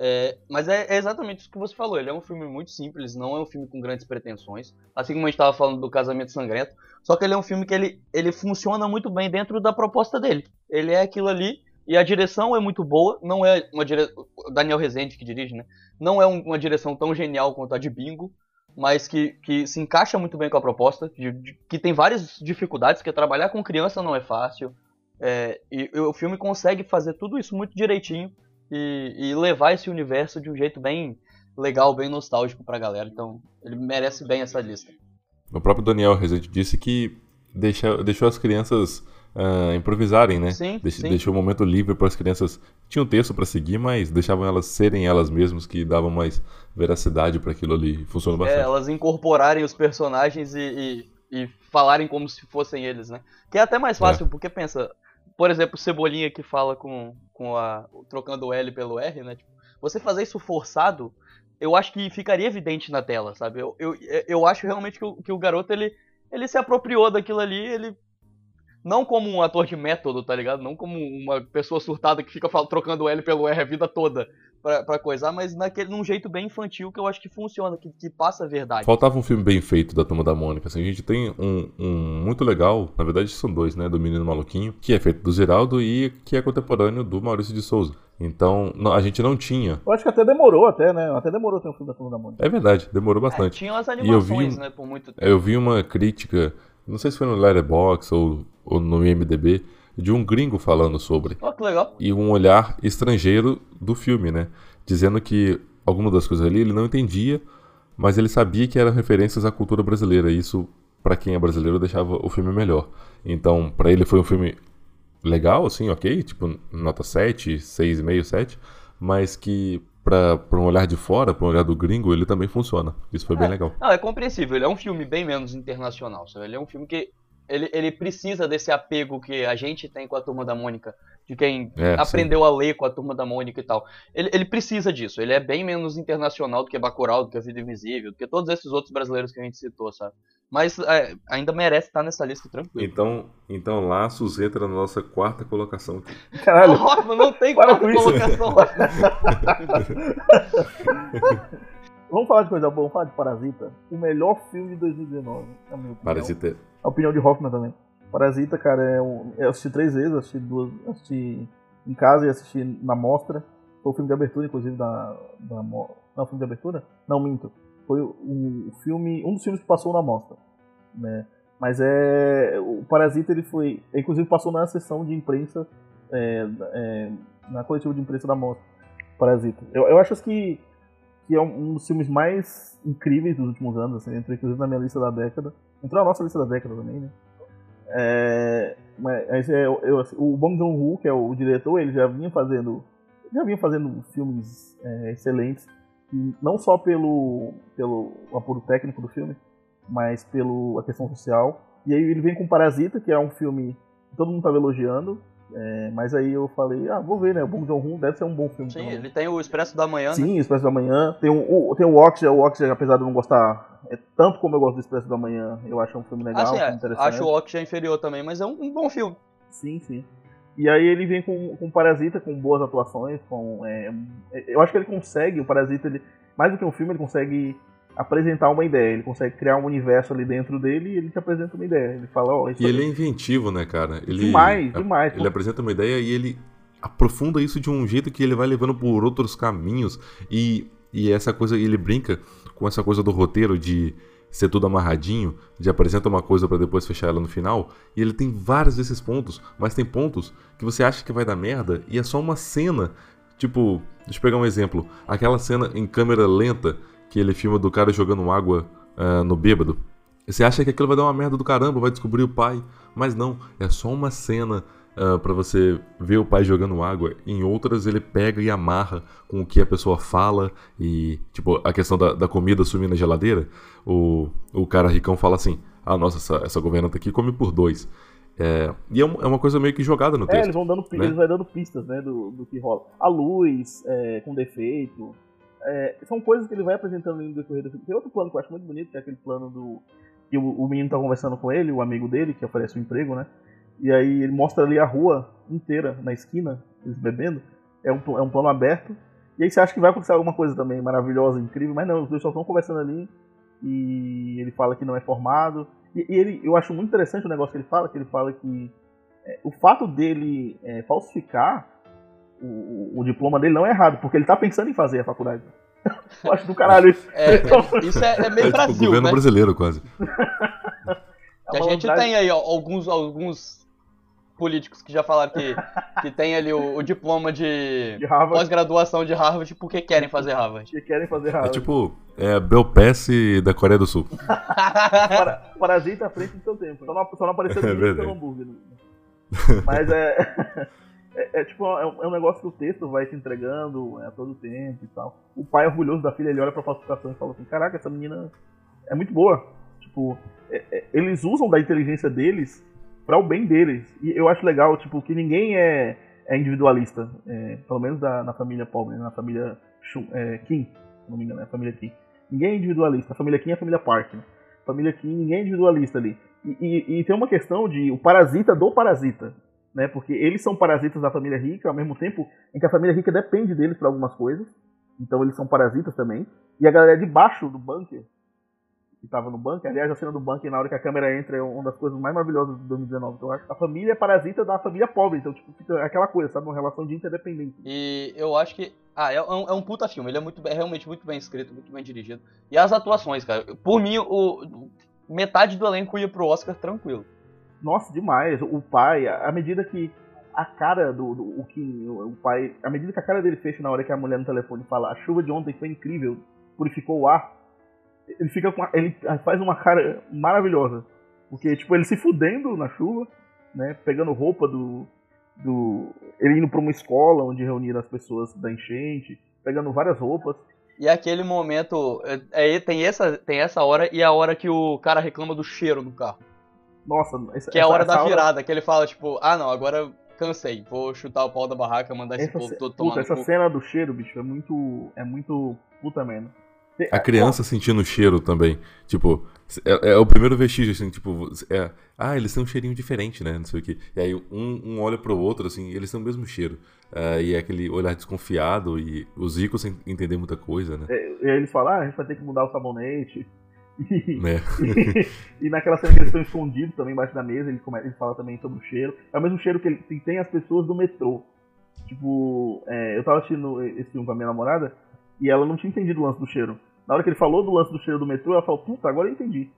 S2: É, mas é, é exatamente isso que você falou. Ele é um filme muito simples, não é um filme com grandes pretensões. Assim como a gente tava falando do Casamento Sangrento. Só que ele é um filme que ele, ele funciona muito bem dentro da proposta dele. Ele é aquilo ali e a direção é muito boa. Não é uma. Daniel Rezende que dirige, né? Não é um- uma direção tão genial quanto a de Bingo. Mas que, que se encaixa muito bem com a proposta. de- de- que tem várias dificuldades, porque trabalhar com criança não é fácil. É, e, e o filme consegue fazer tudo isso muito direitinho e, e levar esse universo de um jeito bem legal, bem nostálgico pra galera. Então, ele merece bem essa lista.
S1: O próprio Daniel Rezende disse que deixa, deixou as crianças ah, improvisarem, né?
S2: Sim,
S1: Deix-
S2: sim.
S1: Deixou o momento livre para as crianças. Tinha um texto para seguir, mas deixavam elas serem elas mesmas, que davam mais veracidade para aquilo ali. Funcionou
S2: É,
S1: bastante.
S2: elas incorporarem os personagens e, e, e falarem como se fossem eles, né? Que é até mais fácil, porque pensa, por exemplo, Cebolinha que fala com, com a. trocando o L pelo R, né? Tipo, você fazer isso forçado, eu acho que ficaria evidente na tela, sabe? Eu, eu, eu acho realmente que o, que o garoto ele, ele se apropriou daquilo ali, ele. Não como um ator de método, tá ligado? Não como uma pessoa surtada que fica trocando o L pelo R a vida toda pra, pra coisar, mas naquele, num jeito bem infantil que eu acho que funciona, que, que passa a verdade.
S1: Faltava um filme bem feito da Turma da Mônica. Assim, a gente tem um, um muito legal, na verdade são dois, né? Do Menino Maluquinho, que é feito do Zeraldo e que é contemporâneo do Maurício de Souza. Então, a gente não tinha.
S3: Eu acho que até demorou, até, né? Até demorou ter um filme da Turma da Mônica.
S1: É verdade, demorou
S2: É,
S1: bastante.
S2: tinham as
S1: E eu vi
S2: animações,
S1: um-
S2: né, por muito tempo.
S1: Eu vi uma crítica, não sei se foi no Letterboxd ou, ou no IMDB, de um gringo falando sobre.
S2: Ó, que legal.
S1: E um olhar estrangeiro do filme, né? Dizendo que algumas das coisas ali ele não entendia, mas ele sabia que eram referências à cultura brasileira. E isso, pra quem é brasileiro, deixava o filme melhor. Então, pra ele foi um filme legal, assim, ok? Tipo, nota 7, 6,5, 7. Mas que, pra um olhar de fora, pra um olhar do gringo, ele também funciona. Isso foi bem legal.
S2: Não, é compreensível. Ele é um filme bem menos internacional, sabe? Ele é um filme que ele, ele precisa desse apego que a gente tem com a Turma da Mônica, de quem
S1: É, sim.
S2: aprendeu a ler com a Turma da Mônica e tal. Ele, ele precisa disso. Ele é bem menos internacional do que Bacurau, do que A Vida Invisível, do que todos esses outros brasileiros que a gente citou, sabe? Mas é, ainda merece estar nessa lista tranquilo.
S1: Então, então Laços entra na nossa quarta colocação aqui.
S3: Caralho,
S2: Hoffman não tem quarta colocação. <laughs>
S3: vamos falar de coisa boa, vamos falar de Parasita. O melhor filme de 2019, na minha opinião.
S1: Parasita.
S3: A opinião de Hoffman também. Parasita, cara, é um... eu assisti três vezes, assisti duas, assisti em casa e assisti na mostra. Foi o filme de abertura, inclusive, da. da Não, filme de abertura? Não, minto. Foi o, o filme. Um dos filmes que passou na mostra. Né? Mas é. O Parasita ele foi. Inclusive passou na sessão de imprensa. é, é, na coletiva de imprensa da mostra. Parasita. Eu, eu acho que, que é um um dos filmes mais incríveis dos últimos anos, assim, entrou inclusive na minha lista da década. Entrou na nossa lista da década também, né? É, mas é, eu, assim, o Bong Joon-ho, que é o diretor, ele já vinha fazendo já vinha fazendo filmes é, excelentes, não só pelo pelo apuro técnico do filme, mas pelo a questão social. E aí ele vem com Parasita, que é um filme que todo mundo estava elogiando, é, mas aí eu falei, ah, vou ver, né? O Bong Joon-ho deve ser um bom filme.
S2: Sim, ele tem o Expresso da Manhã, né?
S3: Sim, Expresso da Manhã. Tem o, o- tem o Oxia, o Oxia, apesar de eu não gostar é, tanto como eu gosto do Expresso da Manhã, eu acho um filme legal,
S2: Ah, sim,
S3: um
S2: é.
S3: interessante.
S2: Acho o Oxygen inferior também, mas é um, um bom filme.
S3: Sim, sim. E aí ele vem com, com Parasita, com boas atuações, com. é, eu acho que ele consegue, o Parasita, ele, mais do que um filme, ele consegue apresentar uma ideia, ele consegue criar um universo ali dentro dele e ele te apresenta uma ideia. Ele fala, ó, isso
S1: E ele é inventivo, né, cara? Ele,
S3: Demais, demais.
S1: Ele apresenta uma ideia e ele aprofunda isso de um jeito que ele vai levando por outros caminhos. E, e essa coisa, ele brinca com essa coisa do roteiro de ser tudo amarradinho, de apresenta uma coisa pra depois fechar ela no final. E ele tem vários desses pontos, mas tem pontos que você acha que vai dar merda e é só uma cena. Tipo, deixa eu pegar um exemplo. Aquela cena em câmera lenta que ele filma do cara jogando água ah, no bêbado. Você acha que aquilo vai dar uma merda do caramba, vai descobrir o pai. Mas não, é só uma cena ah, pra você ver o pai jogando água. Em outras ele pega e amarra com o que a pessoa fala. E, tipo, a questão da, da comida sumir na geladeira. O, o cara ricão fala assim: Ah, nossa, essa, essa governanta aqui come por dois. É, e é, é uma coisa meio que jogada no
S3: É,
S1: texto.
S3: eles vão dando,
S1: né?
S3: eles vai dando pistas, né, do, do que rola. A luz, é, com defeito. É, são coisas que ele vai apresentando no decorrer do filme. Tem outro plano que eu acho muito bonito, que é aquele plano do. que o, o menino tá conversando com ele, o amigo dele, que oferece um emprego, né? E aí ele mostra ali a rua inteira, na esquina, eles bebendo. É um, é um plano aberto. E aí você acha que vai acontecer alguma coisa também maravilhosa, incrível, mas não, os dois só estão conversando ali. E ele fala que não é formado. E, e ele, eu acho muito interessante o negócio que ele fala, que ele fala que é, o fato dele é, falsificar o, o- o diploma dele não é errado, porque ele tá pensando em fazer a faculdade. <laughs> Eu acho do caralho isso.
S2: É, é- isso é, é
S1: É
S2: meio
S1: tipo o
S2: Brasil,
S1: governo
S2: né?
S1: brasileiro, quase. <laughs>
S2: Que a gente tem aí ó, alguns, alguns políticos que já falaram que, que tem ali o, o diploma de
S3: De
S2: pós-graduação de Harvard porque querem fazer Harvard.
S3: que querem fazer
S1: É
S3: Harvard.
S1: tipo, é a Belpass da Coreia do Sul. <laughs>
S3: Para- Parasita à frente do seu tempo. Só não, só não apareceu
S1: É
S3: pelo hambúrguer. né? Mas é, é. é tipo, é um, é um negócio que o texto vai te entregando é, a todo tempo e tal. O pai orgulhoso da filha, ele olha pra falsificação e fala assim: Caraca, essa menina é muito boa. Tipo, é- é- eles usam da inteligência deles para o bem deles. E eu acho legal, tipo, que ninguém é, é individualista. é, pelo menos da, na família pobre, né, na família Shun- é, Kim, se não me engano, é a família Kim. Ninguém é individualista. A família Kim é a família Park. Né? Família Kim, ninguém é individualista ali. E, e- e tem uma questão de o parasita do parasita. Né? Porque eles são parasitas da família rica, ao mesmo tempo em que a família rica depende deles para algumas coisas. Então eles são parasitas também. E a galera de baixo do bunker, que tava no bunker, aliás, a cena do bunker na hora que a câmera entra é uma das coisas mais maravilhosas de 2019. Então, eu acho a família é parasita da família pobre. Então, tipo, fica aquela coisa, sabe? Uma relação de interdependência.
S2: E eu acho que. Ah, é um, é um puta filme. Ele é, muito, é realmente muito bem escrito, muito bem dirigido. E as atuações, cara. Por mim, o, metade do elenco ia pro Oscar tranquilo.
S3: Nossa, demais. O pai, à medida que a cara do, do o Kim, o, pai, à medida que a cara dele fecha na hora que a mulher no telefone fala a chuva de ontem foi incrível, purificou o ar, ele fica com ele faz uma cara maravilhosa. Porque, tipo, ele se fudendo na chuva, né, pegando roupa do, do ele indo pra uma escola onde reuniram as pessoas da enchente, pegando várias roupas.
S2: E aquele momento. É, é- tem, essa, tem essa hora e a hora que o cara reclama do cheiro no carro.
S3: Nossa, essa,
S2: Que é a hora da virada, que ele fala, tipo, ah não, agora cansei, vou chutar o pau da barraca, mandar esse
S3: Essa,
S2: povo todo tomar
S3: puta,
S2: no
S3: essa
S2: cu.
S3: cena do cheiro, bicho, é muito. É muito puta merda.
S1: A criança sentindo o cheiro também. Tipo, é, é o primeiro vestígio, assim, tipo, é, ah, eles têm um cheirinho diferente, né? Não sei o quê. E aí um, um olha pro outro, assim, e eles têm o mesmo cheiro. Ah, e é aquele olhar desconfiado e os ricos sem entender muita coisa, né?
S3: É, e aí eles falam, ah, a gente vai ter que mudar o sabonete. E, <laughs>
S1: Né?
S3: e naquela cena que eles estão escondidos também embaixo da mesa, ele, começa, ele fala também sobre o cheiro. É o mesmo cheiro que, ele, que tem as pessoas do metrô. Tipo, é, eu tava assistindo esse filme com a minha namorada e ela não tinha entendido o lance do cheiro. Na hora que ele falou do lance do cheiro do metrô, ela falou, puta, agora eu entendi.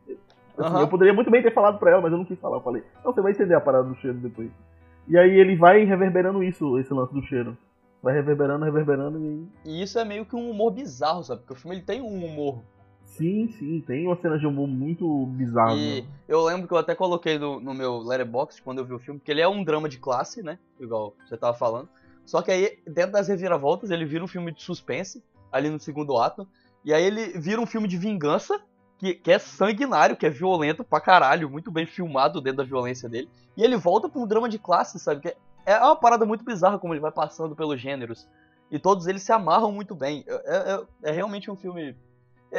S3: Assim,
S2: Aham.
S3: Eu poderia muito bem ter falado pra ela, mas eu não quis falar. Eu falei, não, você vai entender a parada do cheiro depois. E aí ele vai reverberando isso, esse lance do cheiro. Vai reverberando, reverberando e
S2: E isso é meio que um humor bizarro, sabe? Porque o filme ele tem um humor.
S3: Sim, sim, tem umas cenas de humor muito bizarras.
S2: E
S3: né?
S2: eu lembro que eu até coloquei no, no meu letterboxd quando eu vi o filme, porque ele é um drama de classe, né? Igual você tava falando. Só que aí, dentro das reviravoltas, ele vira um filme de suspense, ali no segundo ato. E aí ele vira um filme de vingança, que, que é sanguinário, que é violento pra caralho, muito bem filmado dentro da violência dele. E ele volta pra um drama de classe, sabe? Que é- é uma parada muito bizarra como ele vai passando pelos gêneros. E todos eles se amarram muito bem. É, é- é realmente um filme.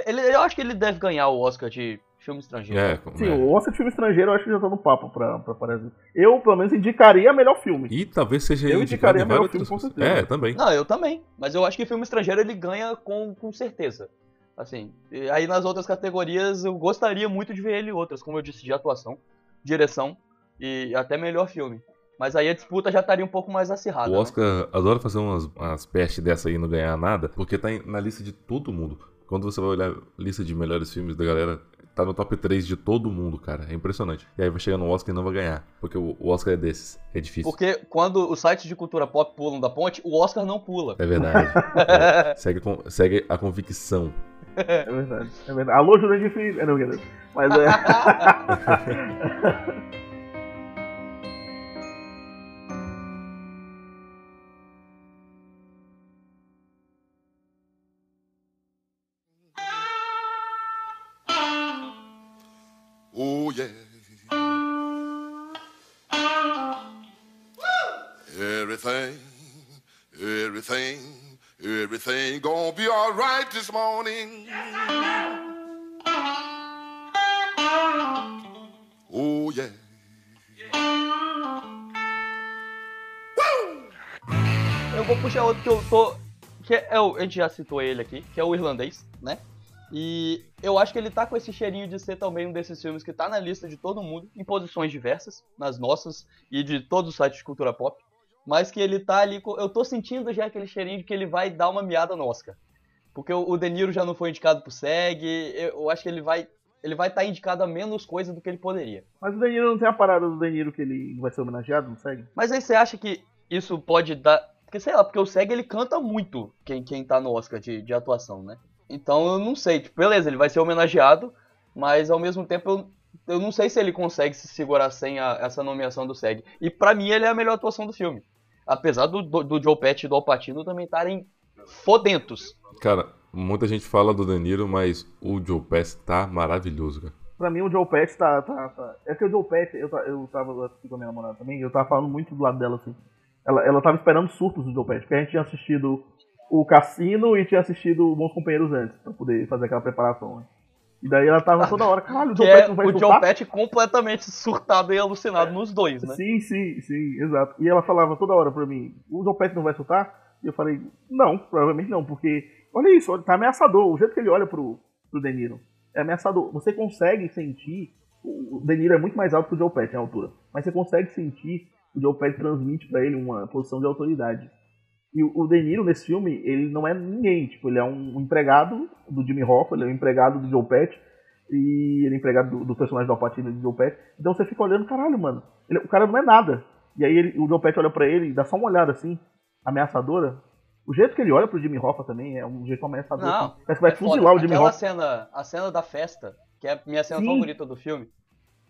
S2: Ele, eu acho que ele deve ganhar o Oscar de filme estrangeiro.
S1: É, como-
S3: Sim,
S1: é.
S3: o Oscar de filme estrangeiro eu acho que já tá no papo pra, pra Parasita. Eu, pelo menos, indicaria melhor filme.
S1: E talvez seja
S3: Eu
S1: indicado
S3: indicaria melhor filme,
S1: outras
S3: com certeza.
S1: É, também.
S2: Não, eu também. Mas eu acho que filme estrangeiro ele ganha com, com certeza. Assim, e aí nas outras categorias eu gostaria muito de ver ele em outras, como eu disse, de atuação, direção e até melhor filme. Mas aí a disputa já estaria um pouco mais acirrada.
S1: O
S2: né?
S1: Oscar adora fazer umas, umas pestes dessa aí e não ganhar nada, porque tá na lista de todo mundo. Quando você vai olhar a lista de melhores filmes da galera, tá no top 3 de todo mundo, cara. É impressionante. E aí vai chegar no Oscar e não vai ganhar. Porque o, Oscar é desses. É difícil.
S2: Porque quando os sites de cultura pop pulam da ponte, o Oscar não pula.
S1: É verdade. É. <laughs> Segue, com- segue a convicção.
S3: É verdade, é verdade. Alô, Jurandir Filho. É, não, brincadeira. Mas é. <laughs>
S7: this morning. Oh yeah.
S2: Eu vou puxar outro que eu tô. Que é o, a gente já citou ele aqui, que é o irlandês, né? E eu acho que ele tá com esse cheirinho de ser também um desses filmes que tá na lista de todo mundo, em posições diversas, nas nossas e de todos os sites de cultura pop. Mas que ele tá ali. Eu tô sentindo já aquele cheirinho de que ele vai dar uma miada no Oscar. Porque o o De Niro já não foi indicado pro SEG, eu acho que ele vai ele vai estar indicado a menos coisa do que ele poderia.
S3: Mas o De Niro não tem a parada do De Niro que ele vai ser homenageado, não segue?
S2: Mas aí você acha que isso pode dar. Porque sei lá, porque o SEG ele canta muito quem, quem tá no Oscar de, de atuação, né? Então eu não sei, tipo, beleza, ele vai ser homenageado, mas ao mesmo tempo eu, eu não sei se ele consegue se segurar sem a- essa nomeação do SEG. E pra mim ele é a melhor atuação do filme. Apesar do, do, do Joe Pesci e do Al Pacino também estarem fodentos.
S1: Cara, muita gente fala do De Niro, mas o Joe Pesci tá maravilhoso, cara.
S3: Pra mim o Joe Pesci tá, tá, tá- É que o Joe Pesci, eu, eu tava assistindo com a minha namorada também, eu tava falando muito do lado dela, assim. Ela, ela tava esperando surtos do Joe Pesci, porque a gente tinha assistido o Cassino e tinha assistido Bons Companheiros antes, pra poder fazer aquela preparação, né? E daí ela tava toda hora, caralho, o
S2: Que
S3: Joe
S2: é
S3: não vai
S2: o Joe
S3: surtar?
S2: Pesci completamente surtado e alucinado nos dois, né?
S3: Sim, sim, sim, exato. E ela falava toda hora pra mim, o Joe Pesci não vai soltar? E eu falei, não, provavelmente não, porque olha isso, tá ameaçador, o jeito que ele olha pro, pro De Niro é ameaçador. Você consegue sentir, o De Niro é muito mais alto que o Joe Pesci em altura, mas você consegue sentir o Joe Pesci transmite pra ele uma posição de autoridade. E o De Niro nesse filme, ele não é ninguém, tipo, ele é um empregado do Jimmy Hoffa, ele é um empregado do Joe Pesci, e ele é empregado do, do personagem do Alpatino de Joe Pesci. Então você fica olhando, caralho, mano, ele- o cara não é nada. E aí ele- o Joe Pesci olha pra ele e dá só uma olhada assim, ameaçadora. O jeito que ele olha pro Jimmy Hoffa também é um jeito ameaçador.
S2: Não,
S3: assim. Parece que vai
S2: É foda.
S3: fuzilar o Jimmy
S2: Aquela
S3: Hoffa.
S2: cena, a cena da festa, que é a minha cena
S3: Sim.
S2: favorita do filme.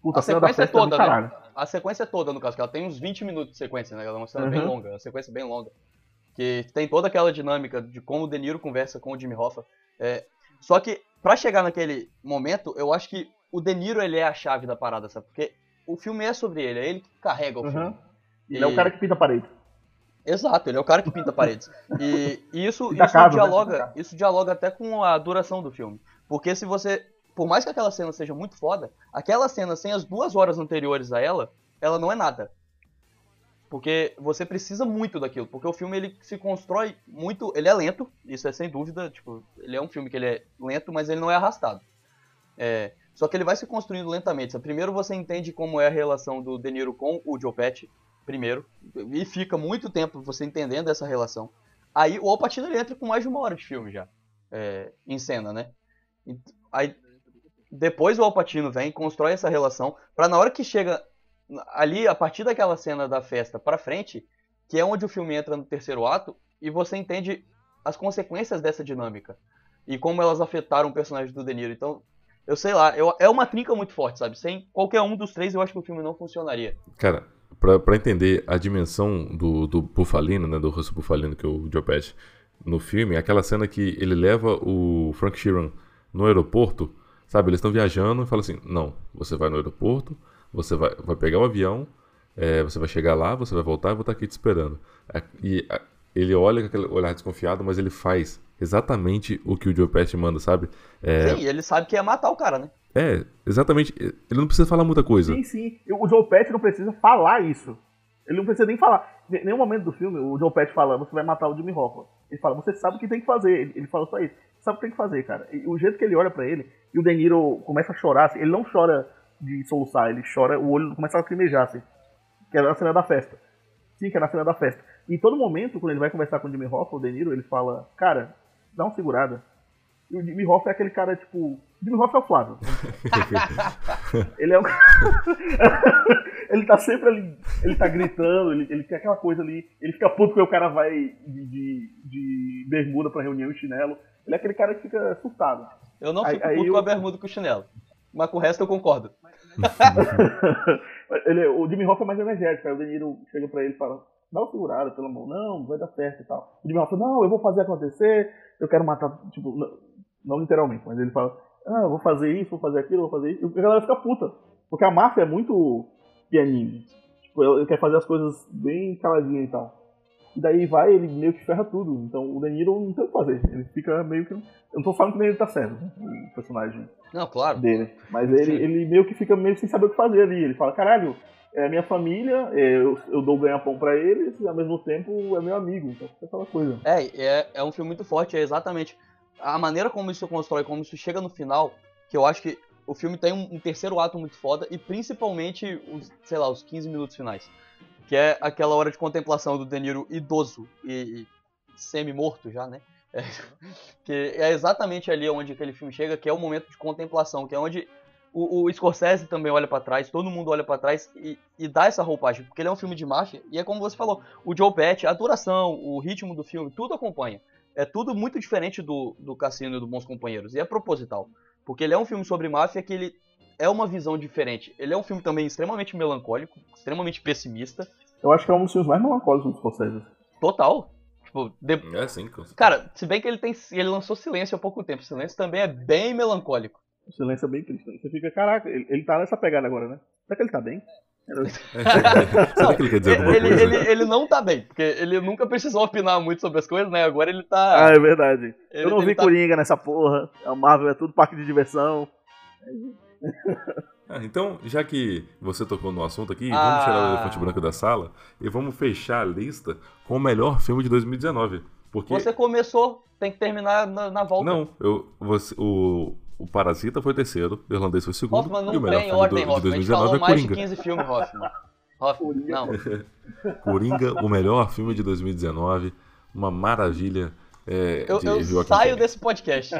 S3: Puta,
S2: a
S3: a cena da
S2: sequência
S3: festa é
S2: toda, né?
S3: caralho.
S2: A sequência toda, no caso, que ela tem uns 20 minutos de sequência, né? Ela é uma cena bem
S3: Uhum.
S2: longa, uma sequência bem longa. Que tem toda aquela dinâmica de como o De Niro conversa com o Jimmy Hoffa. É, só que, pra chegar naquele momento, eu acho que o De Niro, ele é a chave da parada, sabe? Porque o filme é sobre ele, é ele que carrega o
S3: Uhum.
S2: filme.
S3: Ele é o cara que pinta a parede.
S2: Exato, ele é o cara que pinta paredes. E, e <laughs> isso, isso,
S3: casa, né?
S2: dialoga,
S3: casa.
S2: isso dialoga até com a duração do filme. Porque se você. Por mais que aquela cena seja muito foda, aquela cena sem as duas horas anteriores a ela, ela não é nada. Porque você precisa muito daquilo. Porque o filme ele se constrói muito. Ele é lento, isso é sem dúvida. Tipo, ele é um filme que ele é lento, mas ele não é arrastado. É, só que ele vai se construindo lentamente. Primeiro você entende como é a relação do De Niro com o Joe Pesci, primeiro, e fica muito tempo você entendendo essa relação. Aí o Al Pacino ele entra com mais de uma hora de filme já, é, em cena, né? Aí depois o Al Pacino vem, constrói essa relação, pra na hora que chega ali, a partir daquela cena da festa pra frente, que é onde o filme entra no terceiro ato, e você entende as consequências dessa dinâmica. E como elas afetaram o personagem do De Niro. Então, eu sei lá, eu- é uma trinca muito forte, sabe? Sem qualquer um dos três, eu acho que o filme não funcionaria.
S1: Cara, pra entender a dimensão do, do Bufalino, né, do Russo Bufalino, que é o Joe Pesci, no filme, aquela cena que ele leva o Frank Sheeran no aeroporto, sabe, eles estão viajando e fala assim, não, você vai no aeroporto, você vai, vai pegar o avião, é, você vai chegar lá, você vai voltar eu vou estar aqui te esperando. É, E ele olha com aquele olhar desconfiado, mas ele faz exatamente o que o Joe Pesci manda, sabe? É,
S2: Sim, ele sabe que ia matar o cara, né?
S1: É, exatamente, ele não precisa falar muita coisa.
S3: Sim, sim. O Joe Pesci não precisa falar isso. Ele não precisa nem falar. Em nenhum momento do filme, o Joe Pesci fala, você vai matar o Jimmy Hoffa. Ele fala, você sabe o que tem que fazer. Ele, ele fala só isso. Sabe o que tem que fazer, cara. E o jeito que ele olha pra ele, e o De Niro começa a chorar, assim, ele não chora de soluçar, ele chora, o olho começa a lacrimejar, assim. Que é na cena da festa. Sim, que é na cena da festa. E em todo momento, quando ele vai conversar com o Jimmy Hoffa, o De Niro, ele fala, cara, dá uma segurada. E o Jimmy Hoffa é aquele cara, tipo... Hoffa é o Flávio. <laughs> ele é um... <laughs> ele tá sempre ali, ele tá gritando, ele, ele tem aquela coisa ali, ele fica puto porque o cara vai de, de, de bermuda pra reunião e chinelo. Ele é aquele cara que fica surtado.
S2: Eu não fico
S3: aí
S2: puto
S3: eu-
S2: com a bermuda com o chinelo. Mas com o resto eu concordo. <laughs>
S3: ele, o Jimmy Hoffa é mais energético, aí o De Niro chega pra ele e fala, dá uma segurada, pelo amor, não, vai dar certo e tal. O Jimmy Hoffa, não, eu vou fazer acontecer, eu quero matar, tipo, não, não literalmente, mas ele fala, ah, vou fazer isso, vou fazer aquilo, vou fazer isso. E a galera fica puta, porque a máfia é muito pianinho. Tipo, ele quer fazer as coisas bem caladinha e tal. E daí vai, ele meio que ferra tudo. Então o De Niro não tem o que fazer. Ele fica meio que. Eu não tô falando que De Niro tá certo, né, o personagem
S2: Não, claro.
S3: dele. Mas ele, ele meio que fica meio sem saber o que fazer ali. Ele fala, caralho, é minha família, é, eu, eu dou ganha-pão pra eles, e ao mesmo tempo é meu amigo. Então fica aquela coisa.
S2: É, é, é um filme muito forte, é exatamente a maneira como isso se constrói, como isso chega no final, que eu acho que o filme tem um, um terceiro ato muito foda, e principalmente os, sei lá, os 15 minutos finais. Que é aquela hora de contemplação do De Niro idoso e, e semi-morto já, né? É, <laughs> que é exatamente ali onde aquele filme chega, que é o momento de contemplação, que é onde O, o Scorsese também olha pra trás, todo mundo olha pra trás e, e dá essa roupagem, porque ele é um filme de máfia, e é como você falou, o Joe Pesci, a duração, o ritmo do filme, tudo acompanha. É tudo muito diferente do, do Cassino e do Bons Companheiros, e é proposital. Porque ele é um filme sobre máfia que ele é uma visão diferente. Ele é um filme também extremamente melancólico, extremamente pessimista,
S3: Eu acho que é um dos filmes mais melancólicos do Scorsese.
S2: total. Tipo, de-
S1: É sim,
S2: Cara, se bem que ele tem. Ele lançou Silêncio há pouco tempo. Silêncio também é bem melancólico.
S3: O silêncio é bem triste. Você fica, caraca, ele, ele tá nessa pegada agora, né? Será que ele tá bem?
S1: Será que ele quer dizer alguma
S2: ele,
S1: coisa?
S2: ele, ele não tá bem, porque ele nunca precisou opinar muito sobre as coisas, né? Agora ele tá.
S3: Ah, é verdade.
S2: ele-
S3: Eu não vi
S2: tá-
S3: Coringa nessa porra. A Marvel é tudo parque de diversão.
S1: Ah, então, já que você tocou no assunto aqui,
S2: Ah.
S1: vamos tirar o elefante branco da sala e vamos fechar a lista com o melhor filme de 2019. Porque.
S2: Você começou, tem que terminar na, na volta.
S1: Não, eu, você, o, o Parasita foi terceiro, o Irlandês foi segundo,
S2: Hoffman
S1: e o
S2: não
S1: melhor
S2: tem
S1: filme
S2: ordem,
S1: do, de
S2: Hoffman. A gente
S1: 2019
S2: falou
S1: é
S2: mais de
S1: Coringa.
S2: 15 filmes, Hoffman. Hoffman, não. <laughs>
S1: Coringa, o melhor filme de 2019, uma maravilha é,
S2: Eu,
S1: de
S2: eu saio
S1: Phoenix.
S2: desse podcast.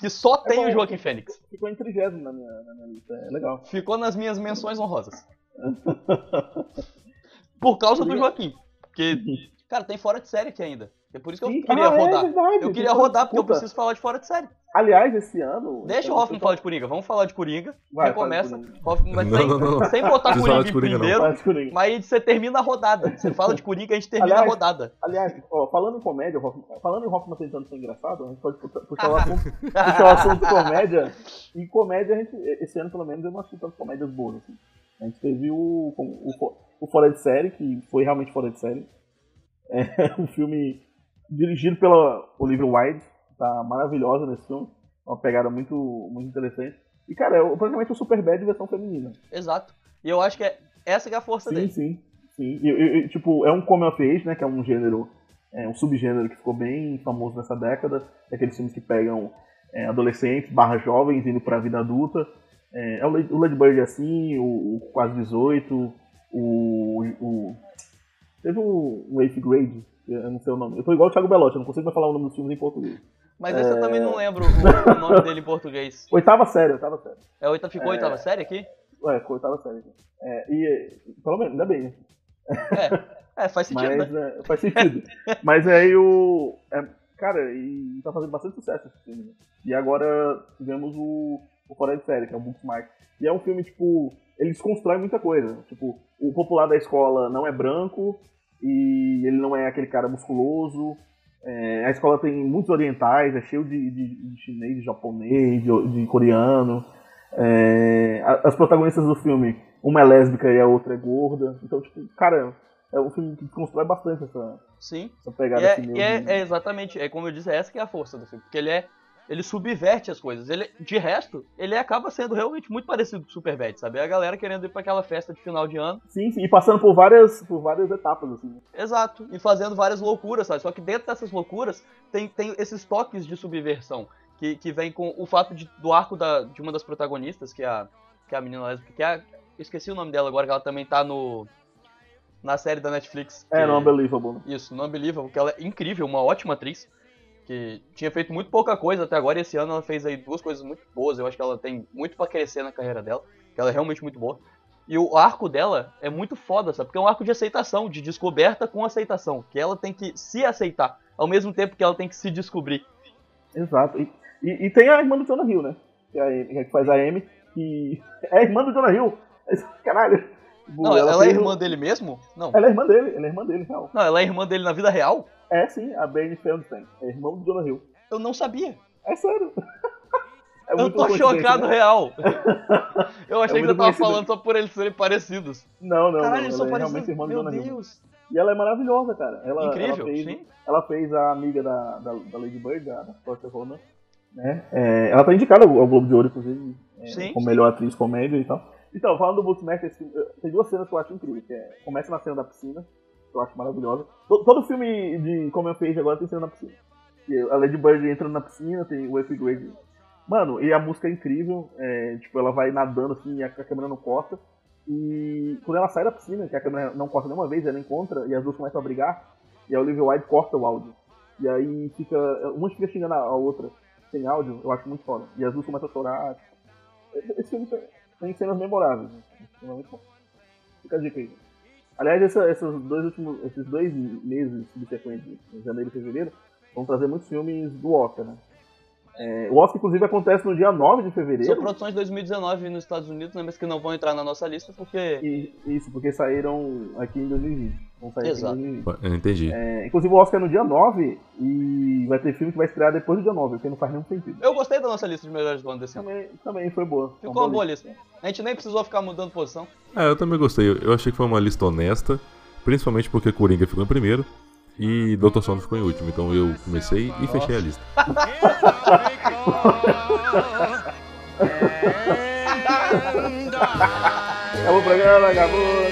S2: Que só tem
S3: bom.
S2: o Joaquim Fênix.
S3: Ficou em trigésimo na minha, na minha lista. É legal.
S2: Ficou nas minhas menções honrosas. Por causa do Joaquim. Porque, <laughs> cara, tem fora de série aqui ainda. É por isso que eu
S3: Sim.
S2: queria
S3: Ah, é
S2: rodar.
S3: verdade,
S2: eu queria
S3: desculpa,
S2: rodar porque eu preciso falar de fora de série.
S3: Aliás, esse ano.
S2: Deixa
S3: então,
S2: o Hoffman
S3: eu tô-
S2: falar de Coringa. Vamos falar de Coringa.
S3: Vai, Coringa.
S2: Hoffman, mas
S1: Não,
S2: sem,
S1: não, não.
S2: sem botar Coringa
S1: Coringa,
S2: primeiro. Mas aí você termina a rodada. Você fala de Coringa, a gente termina
S3: Aliás,
S2: a rodada.
S3: Aliás, ó, falando em comédia, Hoffman- falando em Hoffman tentando ser engraçado, a gente pode puxar puxar o <laughs> assunto, puxar o assunto <laughs> comédia. E comédia, a gente, esse ano pelo menos, eu não assisti tantas comédias boas. Assim. A gente teve o, o, o, o Fora de Série, que foi realmente fora de série. É <laughs> um filme dirigido pela Olivia Wilde, tá maravilhosa nesse filme. Uma pegada muito, muito interessante. E, cara, é praticamente o Superbad versão feminina.
S2: Exato. E eu acho que é, essa que é a força
S3: Sim,
S2: dele.
S3: sim, sim. E, e- e, tipo, é um come of age, né? Que é um gênero, é um subgênero que ficou bem famoso nessa década. É aqueles filmes que pegam é, adolescentes barra jovens indo pra vida adulta. É, é o, Lady, o Lady Bird é assim, o, o Quase 18, o. o teve o, o Eighth Grade, eu não sei o nome. Eu tô igual o Thiago Belotti, eu não consigo mais falar o nome dos filmes em português.
S2: Mas esse
S3: É.
S2: eu também não lembro o, o <laughs> nome dele em português.
S3: Oitava série, oitava série.
S2: É oita, ficou oitava série aqui?
S3: Ué, ficou oitava série. É, e, pelo menos, ainda bem, né?
S2: É, é faz sentido,
S3: Mas
S2: né?
S3: é, faz sentido. Mas aí o. é, cara, e tá fazendo bastante sucesso esse filme. né? E agora tivemos o, o Fora de Série, que é o Booksmart. E é um filme, tipo, ele desconstrói muita coisa. Tipo, o popular da escola não é branco e ele não é aquele cara musculoso. É, a escola tem muitos orientais, é cheio de, de, de chinês, de japonês, de, de coreano. É, as protagonistas do filme, uma é lésbica e a outra é gorda. Então, tipo, cara, é um filme que constrói bastante essa,
S2: Sim.
S3: essa pegada
S2: E é,
S3: assim
S2: e é- é exatamente, é como eu disse, essa que é a força do filme. Porque ele é. Ele subverte as coisas. Ele, de resto, ele acaba sendo realmente muito parecido com o Superbad, sabe? É a galera querendo ir pra aquela festa de final de ano.
S3: Sim, sim, e passando por várias, por várias etapas, assim.
S2: Exato. E fazendo várias loucuras, sabe? Só que dentro dessas loucuras tem, tem esses toques de subversão. Que, que vem com o fato de, do arco da, de uma das protagonistas, que é a, que é a menina lésbica, que é a, esqueci o nome dela agora, que ela também tá no. Na série da Netflix.
S3: É,
S2: que-
S3: não Unbelievable. né?
S2: Isso, no Unbelievable, que ela é incrível, uma ótima atriz. Que tinha feito muito pouca coisa até agora, e esse ano ela fez aí duas coisas muito boas. Eu acho que ela tem muito pra crescer na carreira dela, que ela é realmente muito boa. E o arco dela é muito foda, sabe? Porque é um arco de aceitação, de descoberta com aceitação. Que ela tem que se aceitar, ao mesmo tempo que ela tem que se descobrir.
S3: Exato. E, e, e tem a irmã do Jonah Hill, né? Que, é a Amy, que faz a Amy, que <laughs> é a irmã do Jonah Hill. <laughs> Caralho.
S2: Não, ela, é
S3: fez o-
S2: irmã dele mesmo? Não.
S3: Ela é irmã dele, ela é irmã dele, real.
S2: Não, ela é irmã dele na vida real?
S3: É sim, a Bernie Feldstein. É irmã do Jonah Hill.
S2: Eu não sabia.
S3: É sério. <laughs> É
S2: Eu tô chocado
S3: né?
S2: real. <laughs> Eu achei
S3: É
S2: que você tava falando só por eles serem parecidos.
S3: Não, não,
S2: Caralho,
S3: não.
S2: eles são
S3: é
S2: parecidos.
S3: irmã
S2: Meu
S3: Jonah Hill.
S2: Deus.
S3: E ela é maravilhosa, cara. Ela,
S2: Incrível,
S3: ela fez,
S2: sim.
S3: Ela fez a amiga da, da, da Lady Bird, da, da Ronan. Né? É, ela tá indicada ao, ao Globo de Ouro, inclusive, é,
S2: Sim,
S3: como
S2: sim.
S3: melhor atriz comédia e tal. Então, falando do filme, eh, tem duas cenas que eu acho incríveis. Que é, começa na cena da piscina, eu acho maravilhosa. To- Todo, filme de Como eu Fez agora tem cena na piscina. A Lady Bird entra na piscina, tem o F. Grade. Mano, e a música é incrível. é, tipo, ela vai nadando assim e a, a câmera não corta. E quando ela sai da piscina, que a câmera não corta nenhuma vez, ela encontra e as duas começam a brigar. E a Olivia Wilde corta o áudio. E aí fica. Uma fica xingando a a outra sem áudio, eu acho muito foda. E as duas começam a chorar. Esse filme tem- cenas memoráveis. né? Muito bom. Fica a dica aí. Aliás, essa- esses dois últimos, esses dois meses subsequentes, janeiro e fevereiro, vão trazer muitos filmes do Oscar, né? É, o Oscar, inclusive, acontece no dia 9 de
S2: São
S3: fevereiro.
S2: produções de 2019 nos Estados Unidos, né, mas que não vão entrar na nossa lista porque.
S3: E, isso, porque saíram aqui em 2020. Vão sair
S2: Exato.
S3: aqui em 2020.
S1: Eu entendi.
S3: É, inclusive, o Oscar é no dia 9 e vai ter filme que vai estrear depois do dia 9, porque não faz nenhum sentido.
S2: Eu gostei da nossa lista de melhores do ano desse ano.
S3: Também, também foi boa.
S2: Ficou uma boa lista. A gente nem precisou ficar mudando posição.
S1: Ah, eu também gostei. Eu- Eu achei que foi uma lista honesta, principalmente porque Coringa ficou em primeiro e Dr. Sono ficou em último. Então eu comecei e fechei a lista. <laughs>
S3: Acabou o programa, acabou, acabou.